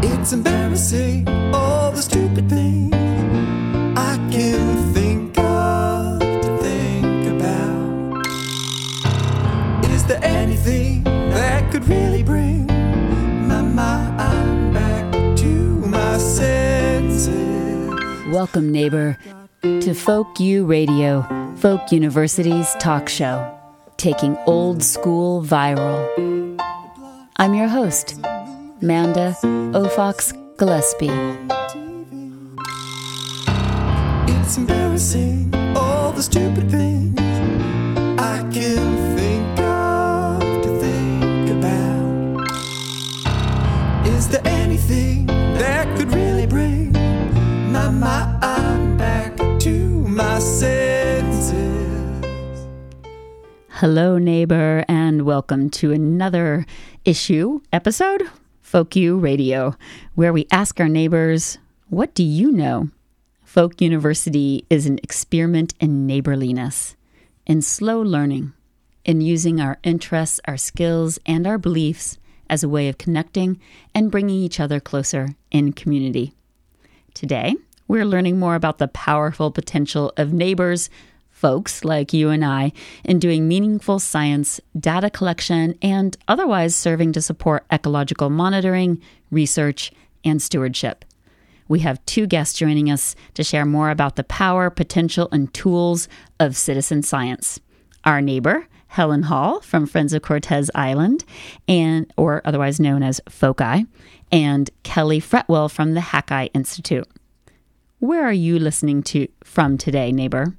It's embarrassing, all the stupid things I can think of to think about. Is there anything that could really bring my mind back to my senses? Welcome, neighbor, to Folk U Radio, Folk University's talk show, taking old school viral. I'm your host, Manda Aufochs Gillespie. It's embarrassing, all the stupid things I can think of to think about. Is there anything that could really bring my mind back to my senses? Hello, neighbor, and welcome to another issue episode, Folk U Radio, where we ask our neighbors, What do you know? Folk University is an experiment in neighborliness, in slow learning, in using our interests, our skills, and our beliefs as a way of connecting and bringing each other closer in community. Today, we're learning more about the powerful potential of neighbors, folks like you and I, in doing meaningful science, data collection, and otherwise serving to support ecological monitoring, research, and stewardship. We have two guests joining us to share more about the power, potential, and tools of citizen science. Our neighbor, Helen Hall from Friends of Cortes Island, and or otherwise known as FOCI, and Kelly Fretwell from the Hakai Institute. Where are you listening to from today, neighbor?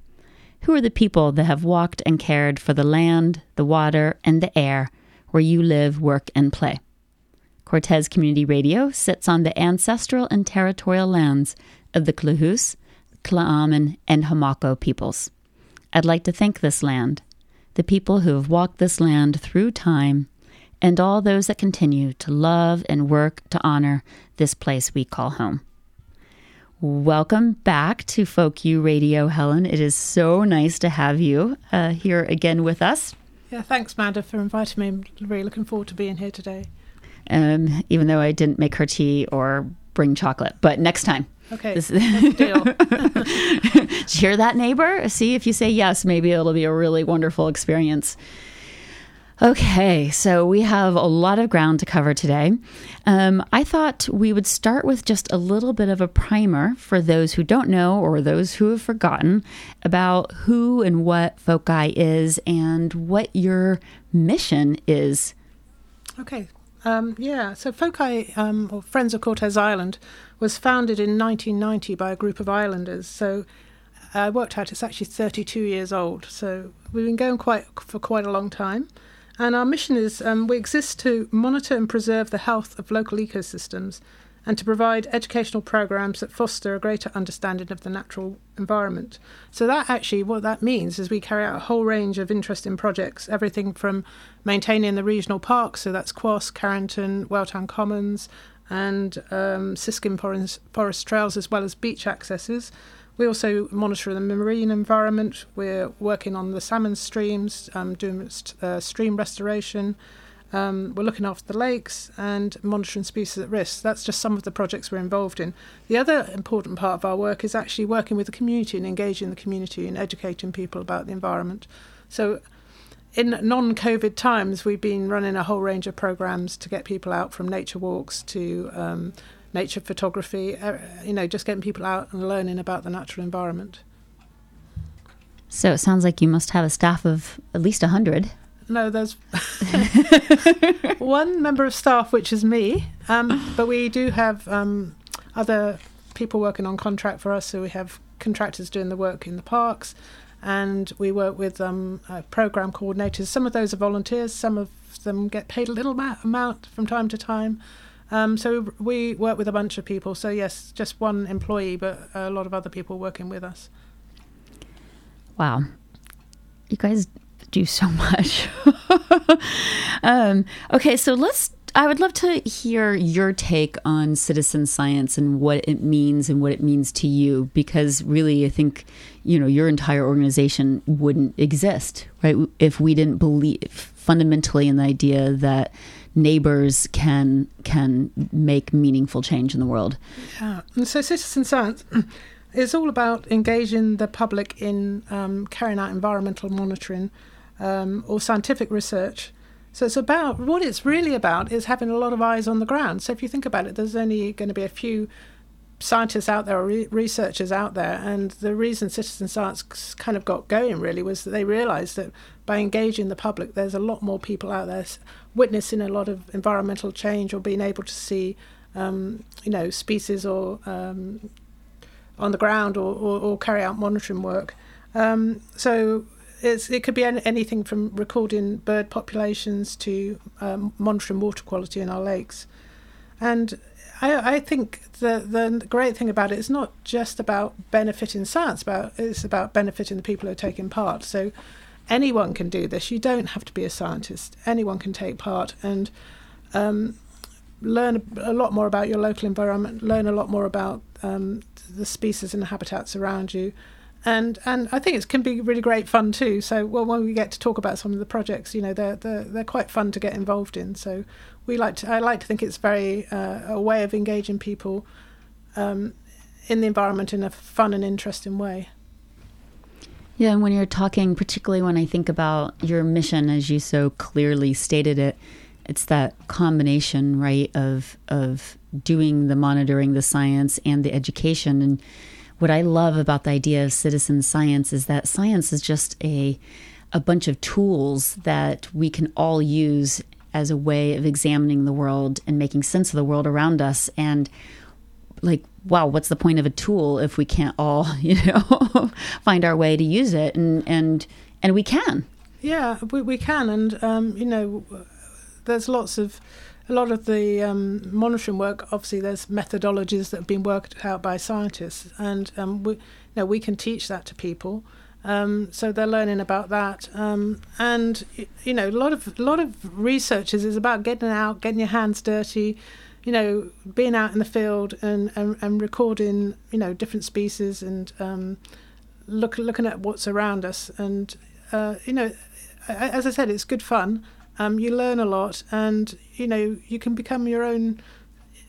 Who are the people that have walked and cared for the land, the water, and the air where you live, work, and play? Cortes Community Radio sits on the ancestral and territorial lands of the Klahoose, Tla'amin, and Homalco peoples. I'd like to thank this land, the people who have walked this land through time, and all those that continue to love and work to honor this place we call home. Welcome back to Folk U Radio, Helen. It is so nice to have you uh, here again with us. Yeah, thanks, Manda, for inviting me. I'm really looking forward to being here today. Um, even though I didn't make her tea or bring chocolate, but next time. Okay, This- deal. Hear that, neighbor? See if you say yes, maybe it'll be a really wonderful experience. Okay, so we have a lot of ground to cover today. Um, I thought we would start with just a little bit of a primer for those who don't know or those who have forgotten about who and what Foci is and what your mission is. Okay. Um, yeah, so Foci, um, or Friends of Cortes Island, was founded in 1990 by a group of islanders. So I worked out it's actually 32 years old. So we've been going quite for quite a long time. And our mission is um, we exist to monitor and preserve the health of local ecosystems and to provide educational programs that foster a greater understanding of the natural environment. So, that actually, what that means is we carry out a whole range of interesting projects, everything from maintaining the regional parks, so that's Kw'as, Carrington, Whaletown Commons, and um, Siskin forest, forest trails, as well as beach accesses. We also monitor the marine environment. We're working on the salmon streams, um, doing uh, stream restoration. Um, we're looking after the lakes and monitoring species at risk. That's just some of the projects we're involved in. The other important part of our work is actually working with the community and engaging the community and educating people about the environment. So, in non COVID times, we've been running a whole range of programs to get people out from nature walks to um, nature photography, uh, you know, just getting people out and learning about the natural environment. So it sounds like you must have a staff of at least 100. No, there's one member of staff, which is me, um, but we do have um, other people working on contract for us. So we have contractors doing the work in the parks, and we work with um, uh, program coordinators. Some of those are volunteers, some of them get paid a little ma- amount from time to time. Um, so we work with a bunch of people. So yes, just one employee, but a lot of other people working with us. Wow. You guys do so much. um, okay, so let's. I would love to hear your take on citizen science and what it means and what it means to you, because really, I think you know your entire organization wouldn't exist, right? If we didn't believe fundamentally in the idea that neighbors can can make meaningful change in the world. Yeah. And so citizen science is all about engaging the public in um, carrying out environmental monitoring um, or scientific research. So it's about what it's really about is having a lot of eyes on the ground. So if you think about it, there's only going to be a few scientists out there or re- researchers out there, and the reason citizen science kind of got going really was that they realised that by engaging the public, there's a lot more people out there witnessing a lot of environmental change or being able to see, um, you know, species or um, on the ground or, or, or, carry out monitoring work. Um, so it could be anything from recording bird populations to um, monitoring water quality in our lakes. And I, I think the the great thing about it is not just about benefiting science, about it's about benefiting the people who are taking part. So anyone can do this. You don't have to be a scientist. Anyone can take part and um, learn a lot more about your local environment. Learn a lot more about um, the species and the habitats around you. And and I think it can be really great fun too. So well, when we get to talk about some of the projects, you know, they're they're, they're quite fun to get involved in. So we like to, I like to think it's very uh, a way of engaging people um, in the environment in a fun and interesting way. Yeah, and when you're talking, particularly when I think about your mission, as you so clearly stated it, it's that combination, right, of of doing the monitoring, the science, and the education. And what I love about the idea of citizen science is that science is just a a bunch of tools that we can all use as a way of examining the world and making sense of the world around us and like wow what's the point of a tool if we can't all you know find our way to use it? And and and we can. Yeah we, we can. And um, you know there's lots of a lot of the um, monitoring work obviously there's methodologies that have been worked out by scientists. And um, we you know we can teach that to people. Um, so they're learning about that, um, and you know, a lot of a lot of researchers is about getting out, getting your hands dirty, you know, being out in the field and and, and recording, you know, different species and um, look looking at what's around us, and uh, you know, as I said, it's good fun. Um, you learn a lot, and you know, you can become your own,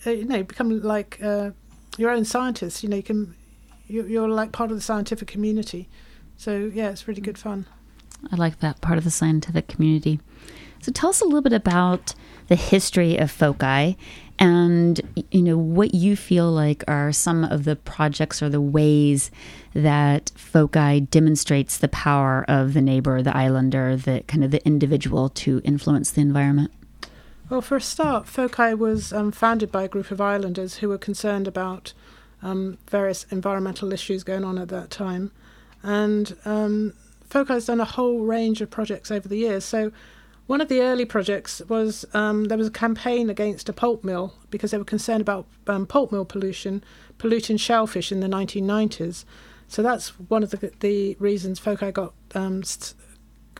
uh, you know, become like uh, your own scientist. You know, you can, you're, you're like part of the scientific community. So yeah, it's really good fun. I like that part of the scientific community. So tell us a little bit about the history of FOCI and you know what you feel like are some of the projects or the ways that FOCI demonstrates the power of the neighbor, the islander, the kind of the individual to influence the environment. Well, for a start, FOCI was um, founded by a group of islanders who were concerned about um, various environmental issues going on at that time. And um, FOCI has done a whole range of projects over the years. So one of the early projects was um, there was a campaign against a pulp mill because they were concerned about um, pulp mill pollution, polluting shellfish in the 1990s. So that's one of the, the reasons FOCI got um, st-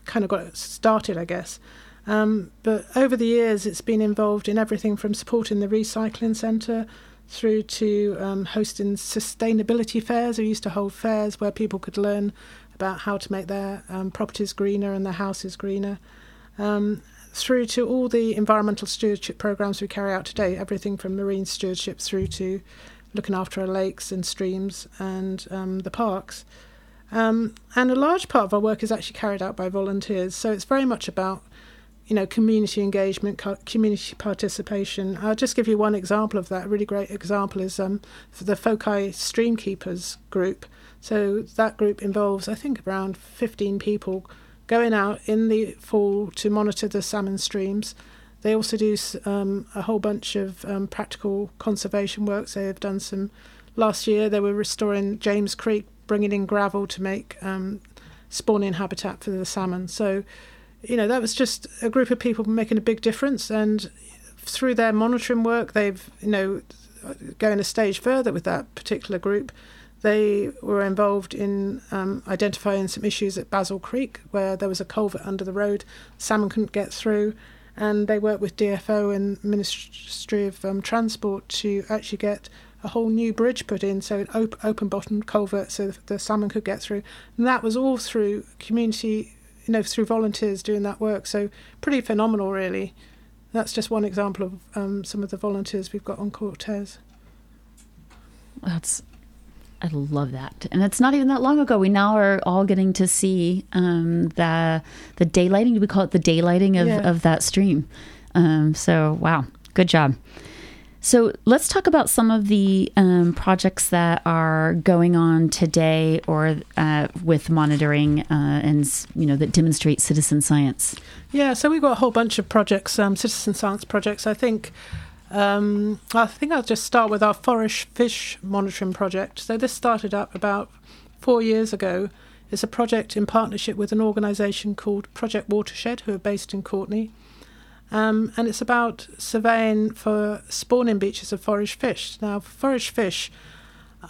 kind of got started, I guess. Um, but over the years, it's been involved in everything from supporting the recycling centre through to um, hosting sustainability fairs. We used to hold fairs where people could learn about how to make their um, properties greener and their houses greener. Um, through to all the environmental stewardship programs we carry out today, everything from marine stewardship through to looking after our lakes and streams and um, the parks. Um, and a large part of our work is actually carried out by volunteers, so it's very much about you know, community engagement, community participation. I'll just give you one example of that. A really great example is um, the FOCI Streamkeepers group. So that group involves, I think, around 15 people going out in the fall to monitor the salmon streams. They also do um, a whole bunch of um, practical conservation work. So they've done some. Last year, they were restoring James Creek, bringing in gravel to make um, spawning habitat for the salmon. So you know, that was just a group of people making a big difference. And through their monitoring work, they've, you know, going a stage further with that particular group. They were involved in um, identifying some issues at Basil Creek, where there was a culvert under the road, salmon couldn't get through, and they worked with DFO and Ministry of um, Transport to actually get a whole new bridge put in, so an op- open bottom culvert, so the salmon could get through. And that was all through community you know, through volunteers doing that work. So pretty phenomenal, really. That's just one example of um, some of the volunteers we've got on Cortes. That's I love that, and it's not even that long ago. We now are all getting to see um, the the daylighting. We call it the daylighting of, Yeah. of that stream. Um, so wow, good job. So let's talk about some of the um, projects that are going on today, or uh, with monitoring uh, and you know that demonstrate citizen science. Yeah, so we've got a whole bunch of projects, um, citizen science projects. I think, um, I think I'll just start with our forage fish monitoring project. So this started up about four years ago. It's a project in partnership with an organisation called Project Watershed, who are based in Courtenay. Um, and it's about surveying for spawning beaches of forage fish. Now, forage fish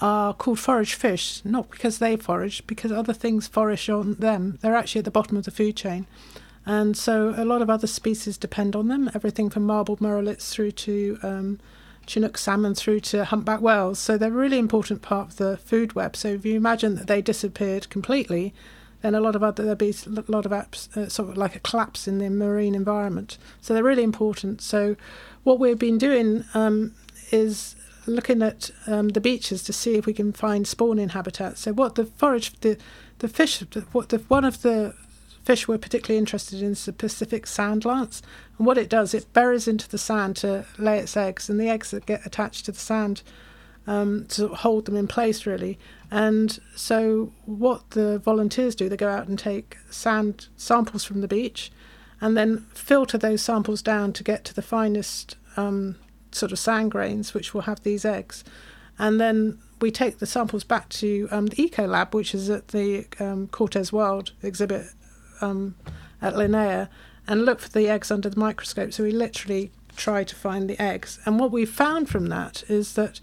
are called forage fish not because they forage, because other things forage on them. They're actually at the bottom of the food chain. And so a lot of other species depend on them, everything from marbled murrelets through to um, Chinook salmon through to humpback whales. So they're a really important part of the food web. So if you imagine that they disappeared completely, then a lot of other there'd be a lot of apps, uh, sort of like a collapse in the marine environment. So they're really important. So what we've been doing um, is looking at um, the beaches to see if we can find spawning habitats. So what the forage, the the fish, what the one of the fish we're particularly interested in the Pacific sand lance. And what it does, it buries into the sand to lay its eggs, and the eggs that get attached to the sand um, to hold them in place, really. And so, what the volunteers do, they go out and take sand samples from the beach, and then filter those samples down to get to the finest um, sort of sand grains, which will have these eggs. And then we take the samples back to um, the Eco Lab, which is at the um, Cortes World exhibit um, at Linnaea, and look for the eggs under the microscope. So we literally try to find the eggs. And what we found from that is that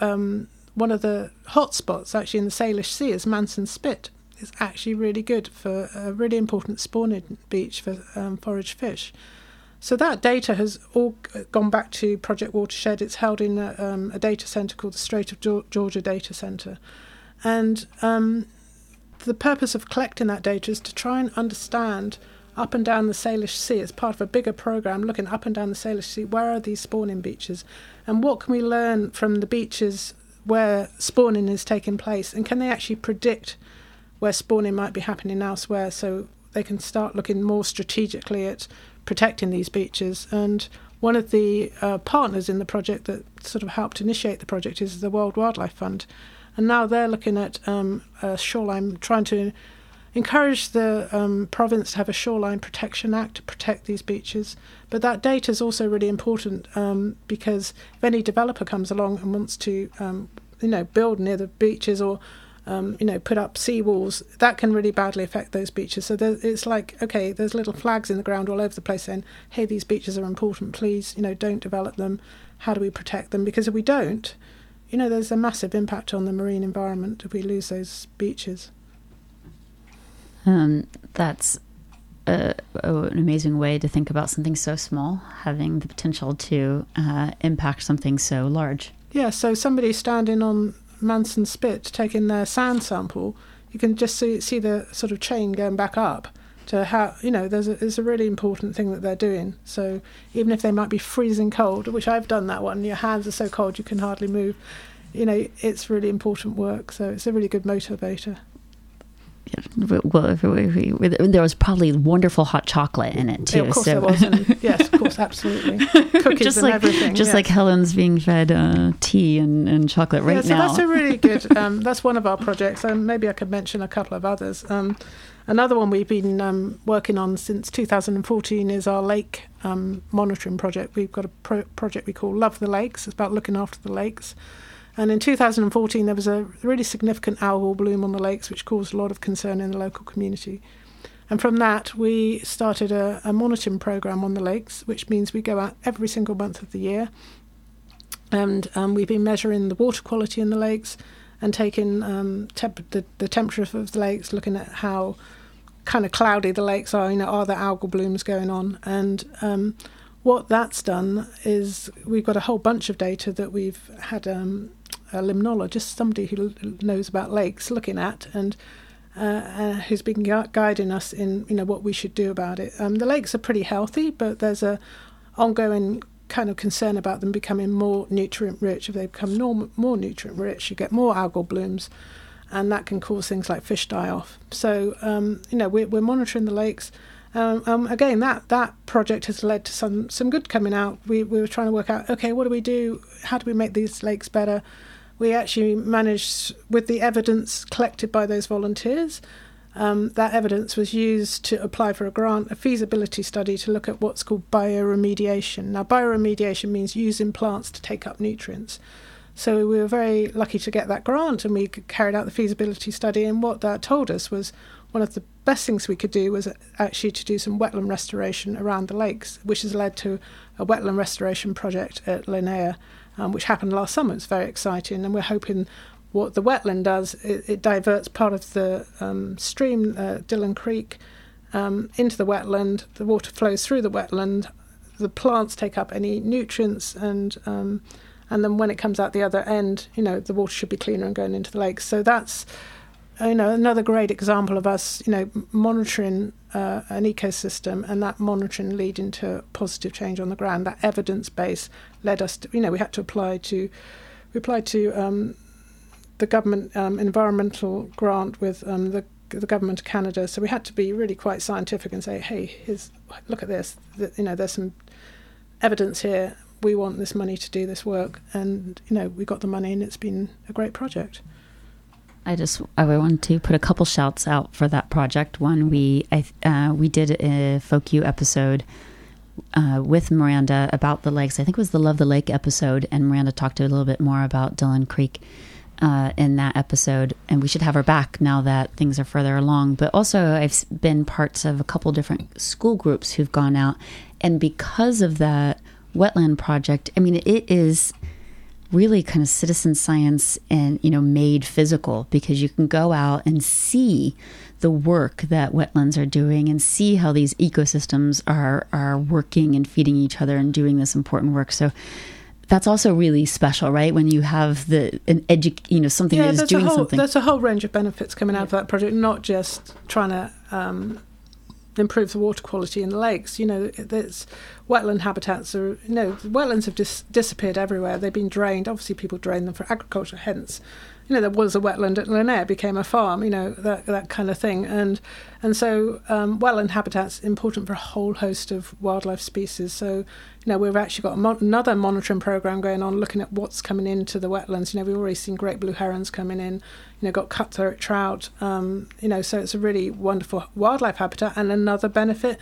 um, one of the hot spots actually in the Salish Sea is Manson Spit. It's actually really good for a really important spawning beach for um, forage fish. So that data has all gone back to Project Watershed. It's held in a, um, a data centre called the Strait of Georgia Data Centre. And um, the purpose of collecting that data is to try and understand up and down the Salish Sea. As part of a bigger program looking up and down the Salish Sea. Where are these spawning beaches? And what can we learn from the beaches where spawning is taking place? And can they actually predict where spawning might be happening elsewhere so they can start looking more strategically at protecting these beaches? And one of the uh, partners in the project that sort of helped initiate the project is the World Wildlife Fund and now they're looking at um, a shoreline, trying to encourage the um, province to have a shoreline protection act to protect these beaches. But that data is also really important um, because if any developer comes along and wants to, um, you know, build near the beaches or um, you know, put up seawalls, that can really badly affect those beaches. So there, it's like, okay, there's little flags in the ground all over the place saying, hey, these beaches are important, please, you know, don't develop them. How do we protect them? Because if we don't, you know, there's a massive impact on the marine environment if we lose those beaches. Um, that's a, a, an amazing way to think about something so small having the potential to uh, impact something so large. Yeah, so somebody standing on Manson Spit taking their sand sample, you can just see see the sort of chain going back up to how you know there's a it's a really important thing that they're doing. So even if they might be freezing cold, which I've done that one, your hands are so cold you can hardly move. You know, it's really important work. So it's a really good motivator. Well, if we- we- there was probably wonderful hot chocolate in it too. Yeah, of course so there was. And yes, of course, absolutely. Cookies just and like everything. just like Helen's being fed uh, tea and, and chocolate right yeah, so now. that's a really good. Um, that's one of our projects. Um, maybe I could mention a couple of others. Um, another one we've been um, working on since 2014 is our lake um, monitoring project. We've got a pro- project we call Love the Lakes. It's about looking after the lakes. And in 2014, there was a really significant algal bloom on the lakes, which caused a lot of concern in the local community. And from that, we started a, a monitoring program on the lakes, which means we go out every single month of the year. And um, we've been measuring the water quality in the lakes and taking um, temp- the, the temperature of the lakes, looking at how kind of cloudy the lakes are. You know, are there algal blooms going on? And um, what that's done is we've got a whole bunch of data that we've had um, a limnologist, somebody who knows about lakes, looking at and uh, uh, who's been gu- guiding us in you know what we should do about it. Um, the lakes are pretty healthy, but there's a ongoing kind of concern about them becoming more nutrient rich. If they become more, more nutrient rich, you get more algal blooms, and that can cause things like fish die off. So, um, you know, we're, we're monitoring the lakes. Um, um, again, that, that project has led to some, some good coming out. We, we were trying to work out, okay, what do we do? How do we make these lakes better? We actually managed, with the evidence collected by those volunteers, um, that evidence was used to apply for a grant, a feasibility study to look at what's called bioremediation. Now, bioremediation means using plants to take up nutrients. So we were very lucky to get that grant, and we carried out the feasibility study. And what that told us was one of the best things we could do was actually to do some wetland restoration around the lakes, which has led to a wetland restoration project at Linnaea, um, which happened last summer. It's very exciting, and we're hoping what the wetland does, it, it diverts part of the um, stream, uh, Dillon Creek, um, into the wetland. The water flows through the wetland. The plants take up any nutrients, and um, and then when it comes out the other end, you know, the water should be cleaner and going into the lakes. So that's you know another great example of us, you know, monitoring uh, an ecosystem and that monitoring leading to positive change on the ground. That evidence base led us to, you know, we had to apply to we applied to um, the government um, environmental grant with um, the the government of Canada. So we had to be really quite scientific and say, hey, here's look at this. You know, there's some evidence here. We want this money to do this work, and you know, we got the money, and it's been a great project. I just I want to put a couple shouts out for that project. One, we I, uh, we did a Folk U episode uh, with Miranda about the lakes. I think it was the Love the Lake episode, and Miranda talked a little bit more about Dillon Creek uh, in that episode, and we should have her back now that things are further along. But also, I've been parts of a couple different school groups who've gone out, and because of that wetland project, I mean, it is really kind of citizen science and you know made physical because you can go out and see the work that wetlands are doing and see how these ecosystems are are working and feeding each other and doing this important work so that's also really special, right? When you have the an edu- you know, something yeah, that is doing whole, something. There's a whole range of benefits coming out of that project, not just trying to um, improve the water quality in the lakes. You know, there's wetland habitats are you know wetlands have dis- disappeared everywhere. They've been drained. Obviously, people drain them for agriculture. Hence, you know, there was a wetland at Linnaea, became a farm. You know, that that kind of thing. And and so um, wetland habitats important for a whole host of wildlife species. So you know, we've actually got another monitoring program going on, looking at what's coming into the wetlands. You know, we've already seen great blue herons coming in. You know, got cutthroat trout. Um, you know, so it's a really wonderful wildlife habitat. And another benefit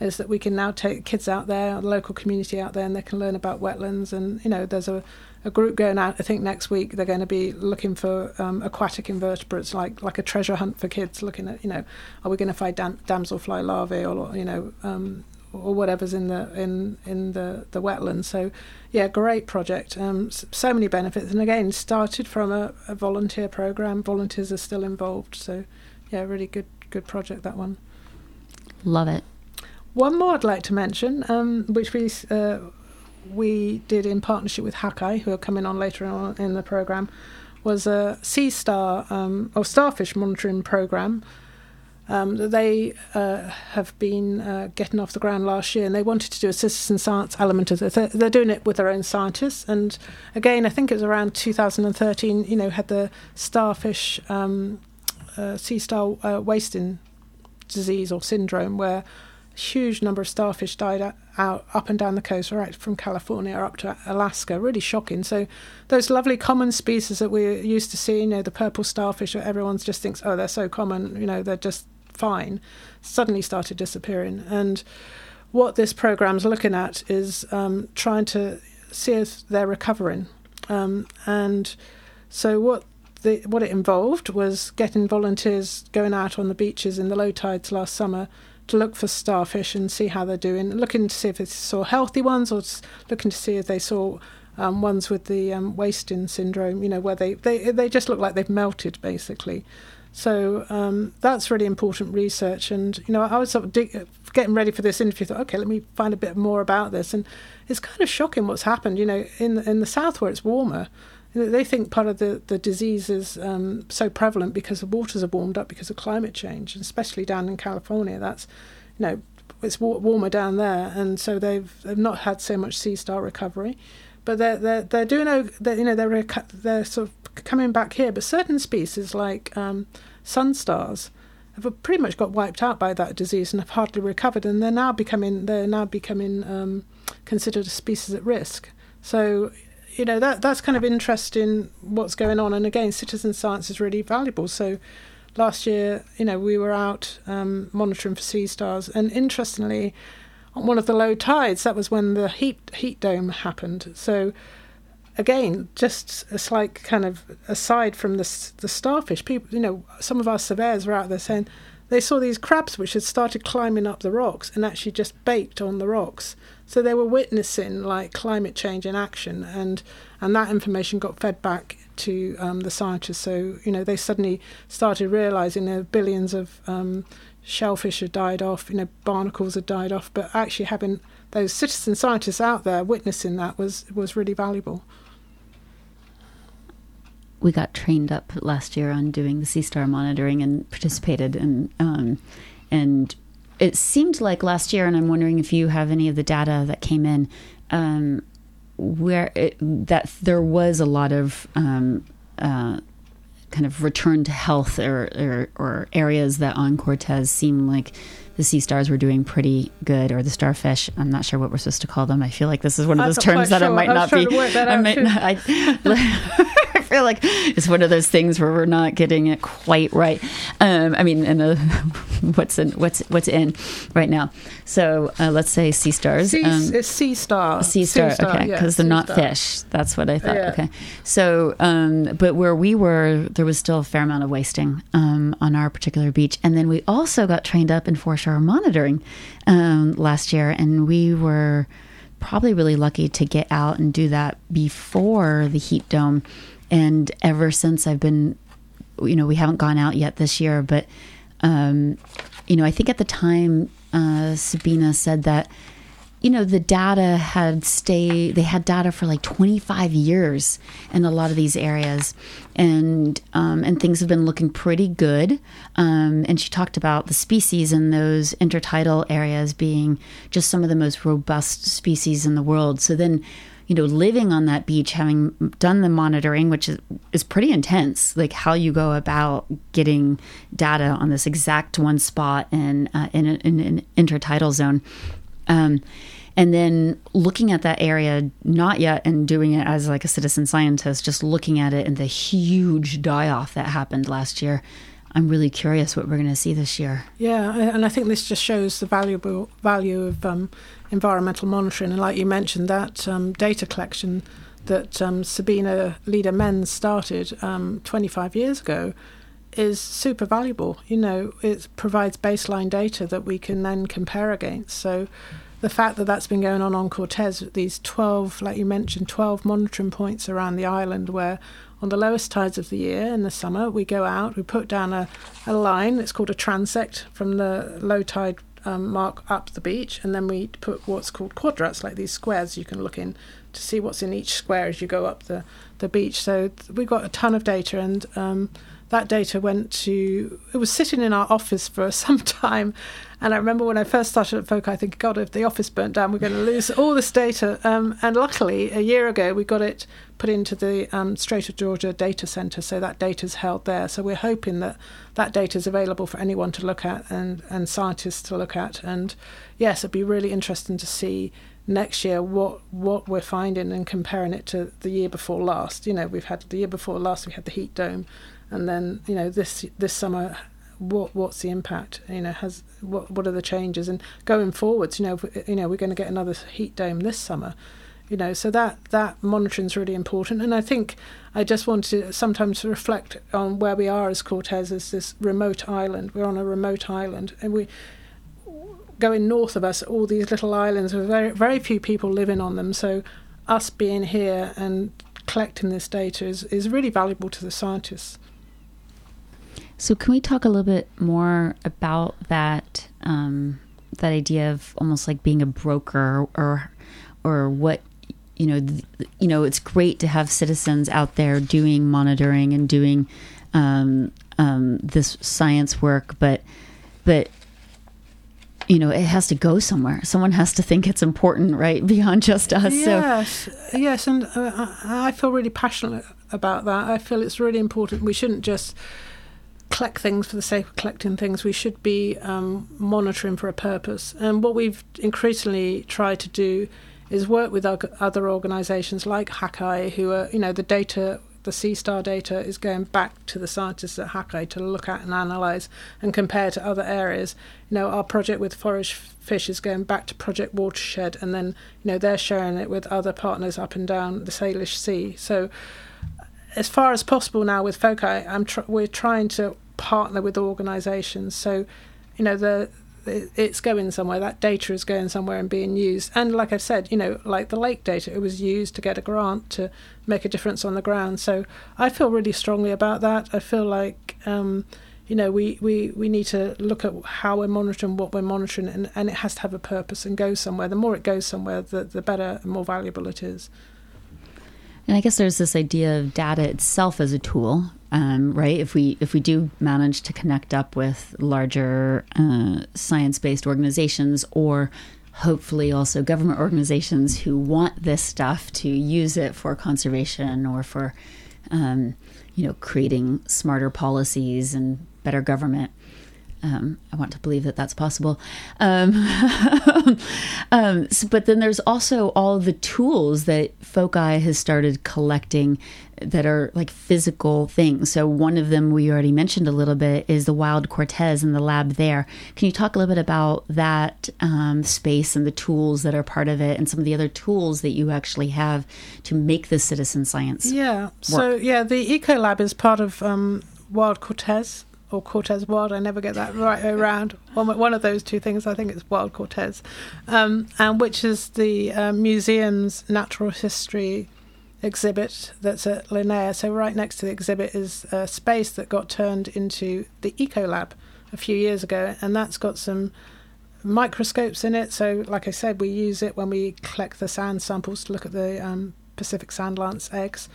is that we can now take kids out there, the local community out there, and they can learn about wetlands. And you know, there's a, a group going out. I think next week they're going to be looking for um, aquatic invertebrates, like like a treasure hunt for kids. Looking at you know, are we going to find dam- damselfly larvae or you know um, or whatever's in the in in the the wetlands. So, yeah, great project. Um, so many benefits, and again, started from a, a, volunteer program. Volunteers are still involved. So, yeah, really good good project that one. Love it. One more I'd like to mention, um, which we uh, we did in partnership with Hakai, who are coming on later on in the program, was a sea star um, or starfish monitoring program um, they uh, have been uh, getting off the ground last year, and they wanted to do a citizen science element of it. They're doing it with their own scientists, and again, I think it was around 2013. You know, had the starfish um, uh, sea star uh, wasting disease or syndrome, where a huge number of starfish died out up and down the coast, right from California up to Alaska. Really shocking. So those lovely common species that we're used to seeing, you know, the purple starfish, that everyone just thinks, oh, they're so common. You know, they're just fine, suddenly started disappearing. And what this program's looking at is um, trying to see if they're recovering. Um, and so what the, what it involved was getting volunteers going out on the beaches in the low tides last summer to look for starfish and see how they're doing, looking to see if they saw healthy ones or looking to see if they saw um, ones with the um, wasting syndrome, you know, where they, they, they just look like they've melted basically. So um, that's really important research. And, you know, I was sort of dig- getting ready for this interview, thought, okay, let me find a bit more about this. And it's kind of shocking what's happened. You know, in, in the south where it's warmer, they think part of the, the disease is um, so prevalent because the waters have warmed up because of climate change, and especially down in California. That's, you know, it's wa- warmer down there, and so they've they've not had so much sea star recovery, but they're they're they're doing they're, you know they're reco- they're sort of coming back here. But certain species like um, sun stars have pretty much got wiped out by that disease and have hardly recovered, and they're now becoming they're now becoming um, considered a species at risk. So you know that that's kind of interesting what's going on, and again, citizen science is really valuable. So last year, you know, we were out um, monitoring for sea stars, and interestingly, on one of the low tides, that was when the heat heat dome happened. So again, just it's like kind of aside from the the starfish, people, you know, some of our surveyors were out there saying they saw these crabs which had started climbing up the rocks and actually just baked on the rocks. So they were witnessing like climate change in action, and and that information got fed back to um, the scientists. So you know they suddenly started realizing there billions of um, shellfish had died off, you know barnacles had died off, but actually having those citizen scientists out there witnessing that was was really valuable. We got trained up last year on doing the sea star monitoring and participated and um, and it seemed like last year and i'm wondering if you have any of the data that came in um, where it, that there was a lot of um, uh, kind of return to health or, or, or areas that on Cortes seem like the sea stars were doing pretty good, or the starfish. I'm not sure what we're supposed to call them. I feel like this is one of those terms that I sure. might I was not be. to work that I might too. not. I, I feel like it's one of those things where we're not getting it quite right. Um, I mean, in the, what's in what's what's in right now. So uh, let's say sea stars. Sea, Um, it's sea star. sea star, okay, yeah, because they're not star. fish. That's what I thought. Yeah. Okay, so um, but where we were, there was still a fair amount of wasting um, on our particular beach, and then we also got trained up in foreshore monitoring um, last year, and we were probably really lucky to get out and do that before the heat dome, and ever since I've been, you know, we haven't gone out yet this year, but um, you know, I think at the time uh, Sabina said that you know the data had stayed they had data for like 25 years in a lot of these areas. And um, and things have been looking pretty good. Um, and she talked about the species in those intertidal areas being just some of the most robust species in the world. So then you know living on that beach having done the monitoring which is, is pretty intense like how you go about getting data on this exact one spot in uh, in, in an intertidal zone um, and then looking at that area, not yet, and doing it as like a citizen scientist, just looking at it and the huge die off that happened last year. I'm really curious what we're going to see this year. Yeah, and I think this just shows the valuable value of um, environmental monitoring. And like you mentioned, that um, data collection that um, Sabina Leader Mense started um, 25 years ago is super valuable. You know, it provides baseline data that we can then compare against. So the fact that that's been going on on Cortes, these 12, like you mentioned, 12 monitoring points around the island where on the lowest tides of the year in the summer, we go out, we put down a, a line, it's called a transect from the low tide um, mark up the beach, and then we put what's called quadrats, like these squares you can look in to see what's in each square as you go up the, the beach. So th- we got a ton of data, and um, that data went to, it was sitting in our office for some time. And I remember when I first started at Folk, I think, God, if the office burnt down, we're going to lose all this data. Um, and luckily, a year ago, we got it put into the um, Strait of Georgia data center, so that data's held there. So we're hoping that that data is available for anyone to look at and, and scientists to look at. And yes, it'd be really interesting to see next year what what we're finding and comparing it to the year before last. You know, we've had the year before last, we had the heat dome, and then you know this this summer what what's the impact? You know has what what are the changes? And going forwards you know if, you know we're going to get another heat dome this summer you know so that that monitoring is really important. And i think i just want to sometimes reflect on where we are as cortes as this remote island. We're on a remote island and we going north of us all these little islands with very very few people living on them. So us being here and collecting this data is, is really valuable to the scientists So, can we talk a little bit more about that um, that idea of almost like being a broker, or or what you know? Th- you know, it's great to have citizens out there doing monitoring and doing um, um, this science work, but but you know, it has to go somewhere. Someone has to think it's important, right? Beyond just us. Yes, yes, and uh, I feel really passionate about that. I feel it's really important. We shouldn't just collect things for the sake of collecting things. We should be um, monitoring for a purpose. And what we've increasingly tried to do is work with other organisations like Hakai, who are, you know, the data, the Sea Star data is going back to the scientists at Hakai to look at and analyse and compare to other areas. You know, our project with forage fish is going back to Project Watershed, and then, you know, they're sharing it with other partners up and down the Salish Sea. So, as far as possible now with Foci, tr- we're trying to partner with organisations. So, you know, the it's going somewhere. That data is going somewhere and being used. And like I've said, you know, like the lake data, it was used to get a grant to make a difference on the ground. So I feel really strongly about that. I feel like. Um, you know, we, we, we need to look at how we're monitoring what we're monitoring, and, and it has to have a purpose and go somewhere. The more it goes somewhere, the, the better and more valuable it is. And I guess there's this idea of data itself as a tool, um, right? If we if we do manage to connect up with larger uh, science-based organizations, or hopefully also government organizations who want this stuff to use it for conservation or for, um, you know, creating smarter policies and better government. Um, I want to believe that that's possible. Um, um, so- but then there's also all the tools that Foci has started collecting that are like physical things. So one of them we already mentioned a little bit is the Wild Cortes and the lab there. Can you talk a little bit about that um, space and the tools that are part of it, and some of the other tools that you actually have to make this citizen science? Yeah. So yeah, the Eco Lab is part of um, Wild Cortez or Cortes Wild. I never get that right around. One, one of those two things. I think it's Wild Cortes, um, and which is the uh, museum's natural history exhibit that's at Linnaea. So right next to the exhibit is a space that got turned into the Eco Lab a few years ago, and that's got some microscopes in it. So, like I said, we use it when we collect the sand samples to look at the um, Pacific sand lance eggs.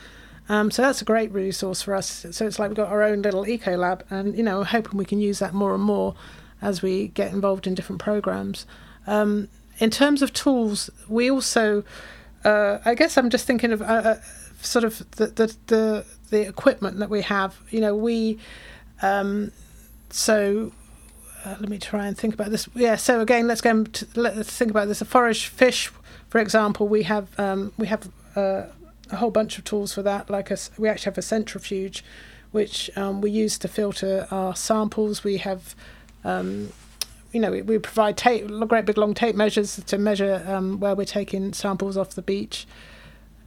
Um, so that's a great resource for us. So it's like we've got our own little eco lab, and you know, hoping we can use that more and more as we get involved in different programs. Um, in terms of tools, we also, uh, I guess, I'm just thinking of uh, uh, sort of the, the the the equipment that we have. You know, we um, so uh, let me try and think about this. Yeah. So again, let's go. To, let's think about this. A forage fish, for example, we have um, we have uh, a whole bunch of tools for that. Like a, s- we actually have a centrifuge, which um, we use to filter our samples. We have. Um, you know, we, we provide tape, great big long tape measures to measure um, where we're taking samples off the beach.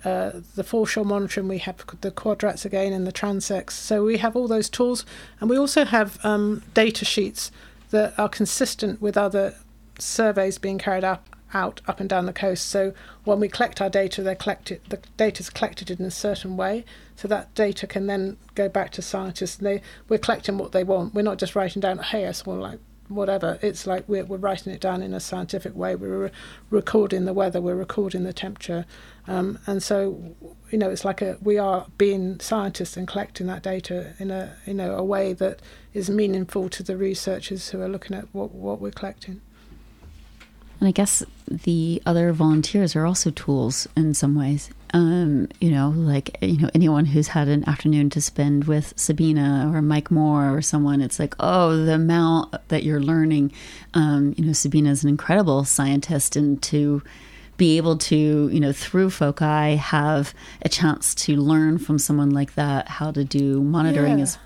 Uh, the foreshore monitoring, we have the quadrats again and the transects. So we have all those tools, and we also have um, data sheets that are consistent with other surveys being carried out, out up and down the coast. So when we collect our data, they're collected. The data is collected in a certain way, so that data can then go back to scientists. And they we're collecting what they want. We're not just writing down, "Hey, I saw like." Whatever it's like, we're, we're writing it down in a scientific way. We're re- recording the weather, we're recording the temperature, um, and so you know it's like a we are being scientists and collecting that data in a you know a way that is meaningful to the researchers who are looking at what what we're collecting. And I guess the other volunteers are also tools in some ways. Um, you know, like you know, anyone who's had an afternoon to spend with Sabina or Mike Moore or someone, it's like, oh, the amount that you're learning. Um, you know, Sabina is an incredible scientist, and to be able to, you know, through Foci, have a chance to learn from someone like that how to do monitoring Yeah. is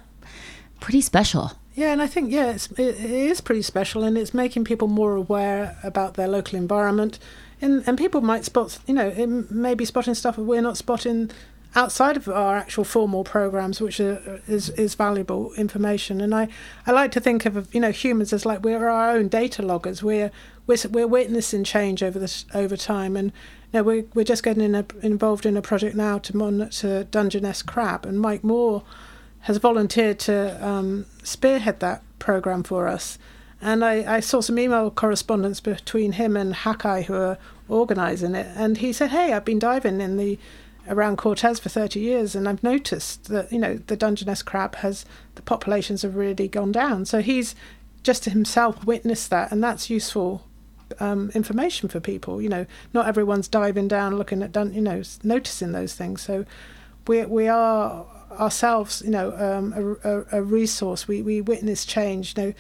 pretty special. Yeah, and I think yeah, it's, it, it is pretty special, and it's making people more aware about their local environment, and and people might spot, you know, it may be spotting stuff we're not spotting outside of our actual formal programs, which are, is is valuable information. And I, I like to think of you know humans as like we're our own data loggers. We're we're we're witnessing change over this over time, and you know, we're we're just getting in a, involved in a project now to monitor Dungeness crab, and Mike Moore has volunteered to um, spearhead that program for us. And I, I saw some email correspondence between him and Hakai, who are organising it. And he said, "Hey, I've been diving in the around Cortes for 30 years, and I've noticed that you know the Dungeness crab has the populations have really gone down. So he's just himself witnessed that, and that's useful um, information for people. You know, not everyone's diving down looking at done, you know, noticing those things. So we we are ourselves, you know, um, a, a, resource. We we witness change. You know,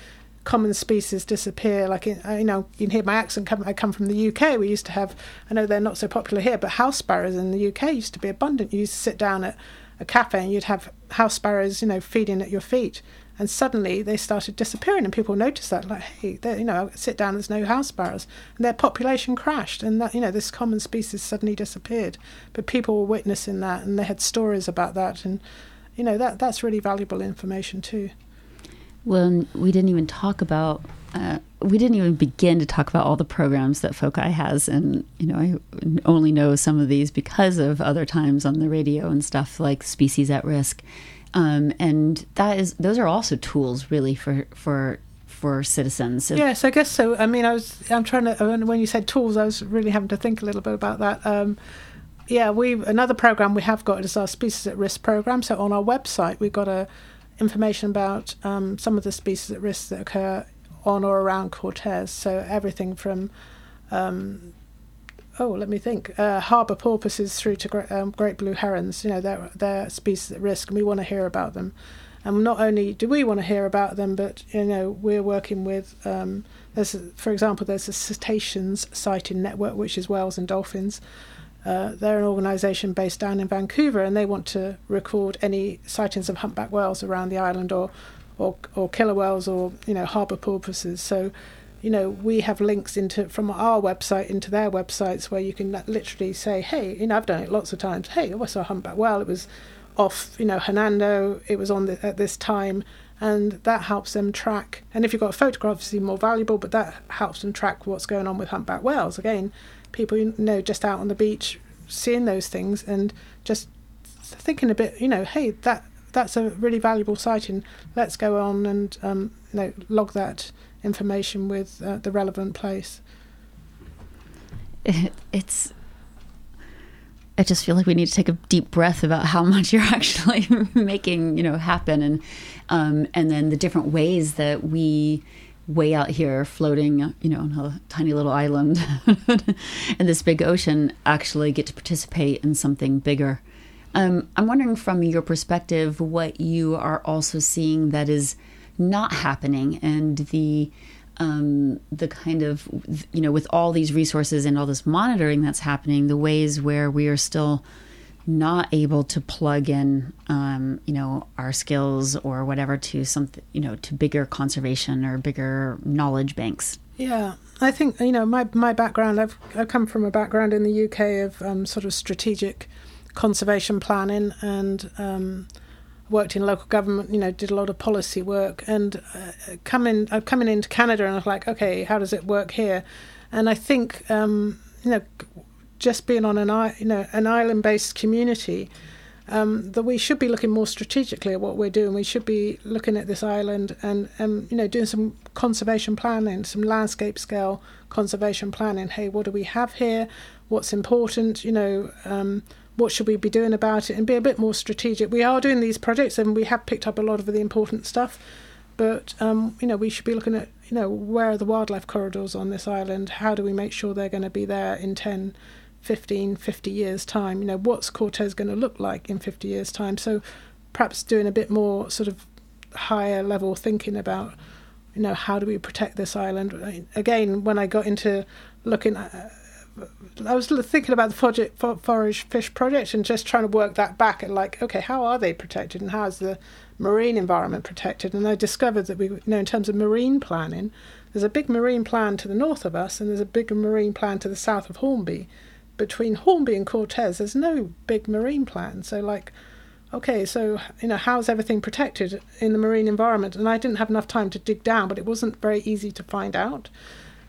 common species disappear. Like in, you know, you can hear my accent. Come, I come from the UK. We used to have. I know they're not so popular here, but house sparrows in the UK used to be abundant. You used to sit down at a cafe and you'd have house sparrows, you know, feeding at your feet. And suddenly they started disappearing, and people noticed that, like, hey, you know, sit down, there's no house sparrows, and their population crashed, and that, you know, this common species suddenly disappeared. But people were witnessing that, and they had stories about that, and you know, that that's really valuable information too. Well, we didn't even talk about. Uh, we didn't even begin to talk about all the programs that FOCI has, and you know, I only know some of these because of other times on the radio and stuff like Species at Risk, um, and that is those are also tools really for for for citizens. Yes, I guess so. I mean, I was I'm trying to when you said tools, I was really having to think a little bit about that. Um, yeah, we another program we have got is our Species at Risk program. So on our website, we've got a information about um, some of the species at risk that occur on or around Cortes. So everything from um, oh, let me think, uh, harbour porpoises through to great, um, great blue herons. You know, they're, they're species at risk, and we want to hear about them. And not only do we want to hear about them, but you know, we're working with. Um, there's, a, for example, there's a cetaceans sighting network, which is whales and dolphins. Uh, they're an organisation based down in Vancouver, and they want to record any sightings of humpback whales around the island, or or, or killer whales, or you know harbour porpoises. So, you know, we have links into from our website into their websites where you can literally say, hey, you know, I've done it lots of times. Hey, saw a humpback Well, It was off, you know, Hernando. It was on the, at this time, and that helps them track. And if you've got a photograph, it's even more valuable. But that helps them track what's going on with humpback whales. Again, people you know just out on the beach seeing those things and just thinking a bit you know hey that that's a really valuable sighting let's go on and um, you know log that information with uh, the relevant place it, it's I just feel like we need to take a deep breath about how much you're actually making, you know, happen, and um, and then the different ways that we way out here floating, you know, on a tiny little island in this big ocean actually get to participate in something bigger. Um, I'm wondering from your perspective what you are also seeing that is not happening and the um, the kind of you know with all these resources and all this monitoring that's happening the ways where we are still not able to plug in, um, you know, our skills or whatever to something, you know, to bigger conservation or bigger knowledge banks. Yeah, I think you know my my background. I've I come from a background in the UK of um, sort of strategic conservation planning and um, worked in local government. You know, did a lot of policy work and uh, coming uh, coming into Canada and I was like, okay, how does it work here? And I think um, you know just being on an you know an island based community. Um, that we should be looking more strategically at what we're doing. We should be looking at this island and, um, you know, doing some conservation planning, some landscape scale conservation planning. Hey, what do we have here? What's important? You know, um, what should we be doing about it? And be a bit more strategic. We are doing these projects and we have picked up a lot of the important stuff, but um, you know, we should be looking at, you know, where are the wildlife corridors on this island? How do we make sure they're going to be there in 10, 15, 50 years' time. You know, what's Cortes going to look like in 50 years' time? So perhaps doing a bit more sort of higher level thinking about, you know, how do we protect this island? Again, when I got into looking at, I was thinking about the project, forage fish project, and just trying to work that back at like, okay, how are they protected, and how is the marine environment protected? And I discovered that we, you know, in terms of marine planning, there's a big marine plan to the north of us, and there's a big marine plan to the south of Hornby between Hornby and Cortes, there's no big marine plan. So, like, okay, so, you know, how's everything protected in the marine environment? And I didn't have enough time to dig down, but it wasn't very easy to find out.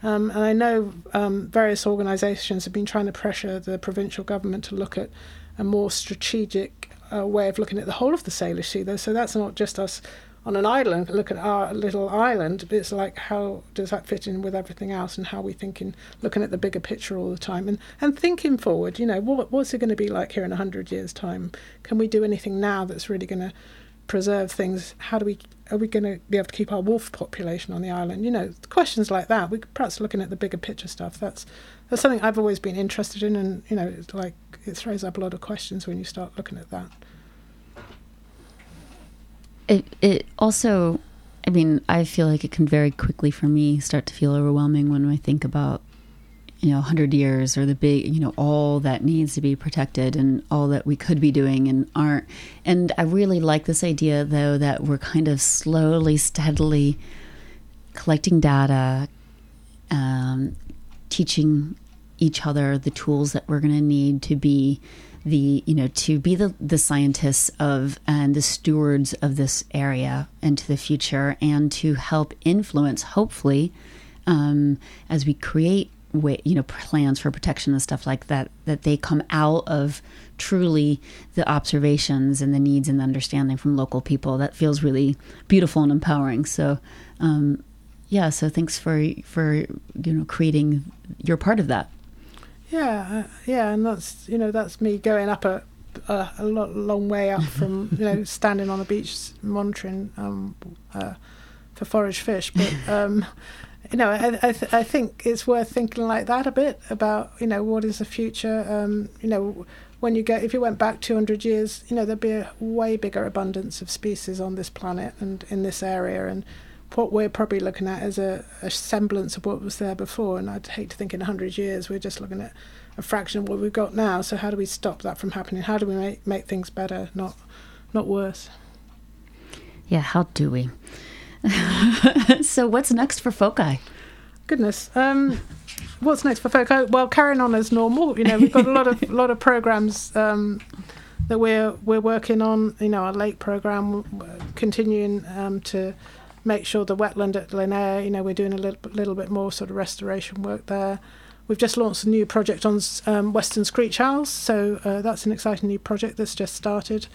Um, and I know um, various organisations have been trying to pressure the provincial government to look at a more strategic uh, way of looking at the whole of the Salish Sea. So that's not just us on an island, look at our little island, but it's like how does that fit in with everything else and how we thinking, looking at the bigger picture all the time and, and thinking forward, you know, what, what's it going to be like here in 100 years' time? Can we do anything now that's really going to preserve things, how do we are we going to be able to keep our wolf population on the island? You know, questions like that. We perhaps looking at the bigger picture stuff. That's that's something I've always been interested in, and you know, it's like it throws up a lot of questions when you start looking at that. It it also, I mean, I feel like it can very quickly for me start to feel overwhelming when I think about you know 100 years or the big you know all that needs to be protected and all that we could be doing and aren't. And i really like this idea though that we're kind of slowly steadily collecting data um, teaching each other the tools that we're going to need to be the you know to be the the scientists of and the stewards of this area into the future and to help influence hopefully um, as we create way, you know plans for protection and stuff like that that they come out of truly the observations and the needs and the understanding from local people. That feels really beautiful and empowering. So um, yeah so thanks for for you know creating your part of that. Yeah, uh, yeah, and that's you know that's me going up a a, a lot, long way up from you know standing on the beach monitoring um, uh, for forage fish, but um, you know I I, th- I think it's worth thinking like that a bit about you know what is the future. Um, you know when you go if you went back 200 years, you know there'd be a way bigger abundance of species on this planet and in this area and. What we're probably looking at is a, a semblance of what was there before, and I'd hate to think in 100 years we're just looking at a fraction of what we've got now. So how do we stop that from happening? How do we make, make things better, not not worse? yeah how do we so what's next for foci Goodness. Um, what's next for? Oh, Well, carrying on as normal. You know, we've got a lot of lot of programs um, that we're we're working on. You know, our lake program, continuing um, to make sure the wetland at Linnaea. You know, we're doing a little little bit more sort of restoration work there. We've just launched a new project on um, Western Screech Owls, so uh, that's an exciting new project that's just started.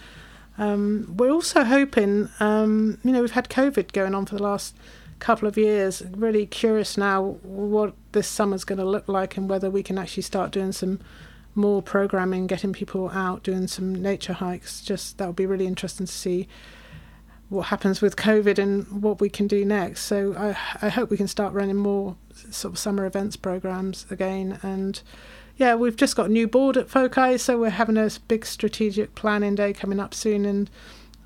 Um, we're also hoping, um, you know, we've had COVID going on for the last couple of years. Really curious now what this summer's going to look like and whether we can actually start doing some more programming, getting people out doing some nature hikes. Just that would be really interesting to see what happens with COVID and what we can do next. So I, I hope we can start running more sort of summer events programs again. And yeah, we've just got a new board at Foci, so we're having a big strategic planning day coming up soon, and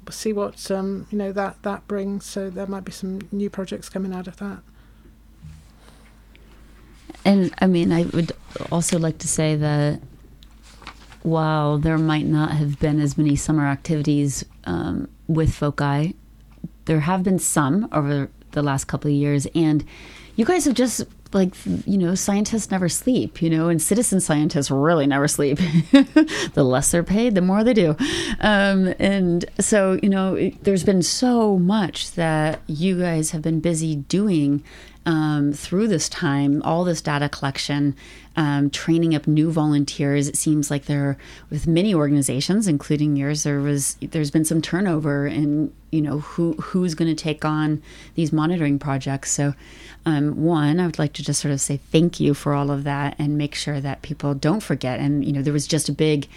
we'll see what um, you know that that brings. So there might be some new projects coming out of that. And I mean, I would also like to say that while there might not have been as many summer activities um, with foci, there have been some over the last couple of years. And you guys have just, like, you know, scientists never sleep, you know, and citizen scientists really never sleep. the less they're paid, the more they do. Um, and so, you know, it, there's been so much that you guys have been busy doing um, through this time, all this data collection, um, training up new volunteers. It seems like there, with many organizations, including yours, there was there's been some turnover in you know who who's going to take on these monitoring projects. So, um, one, I would like to just sort of say thank you for all of that and make sure that people don't forget. And you know, there was just a big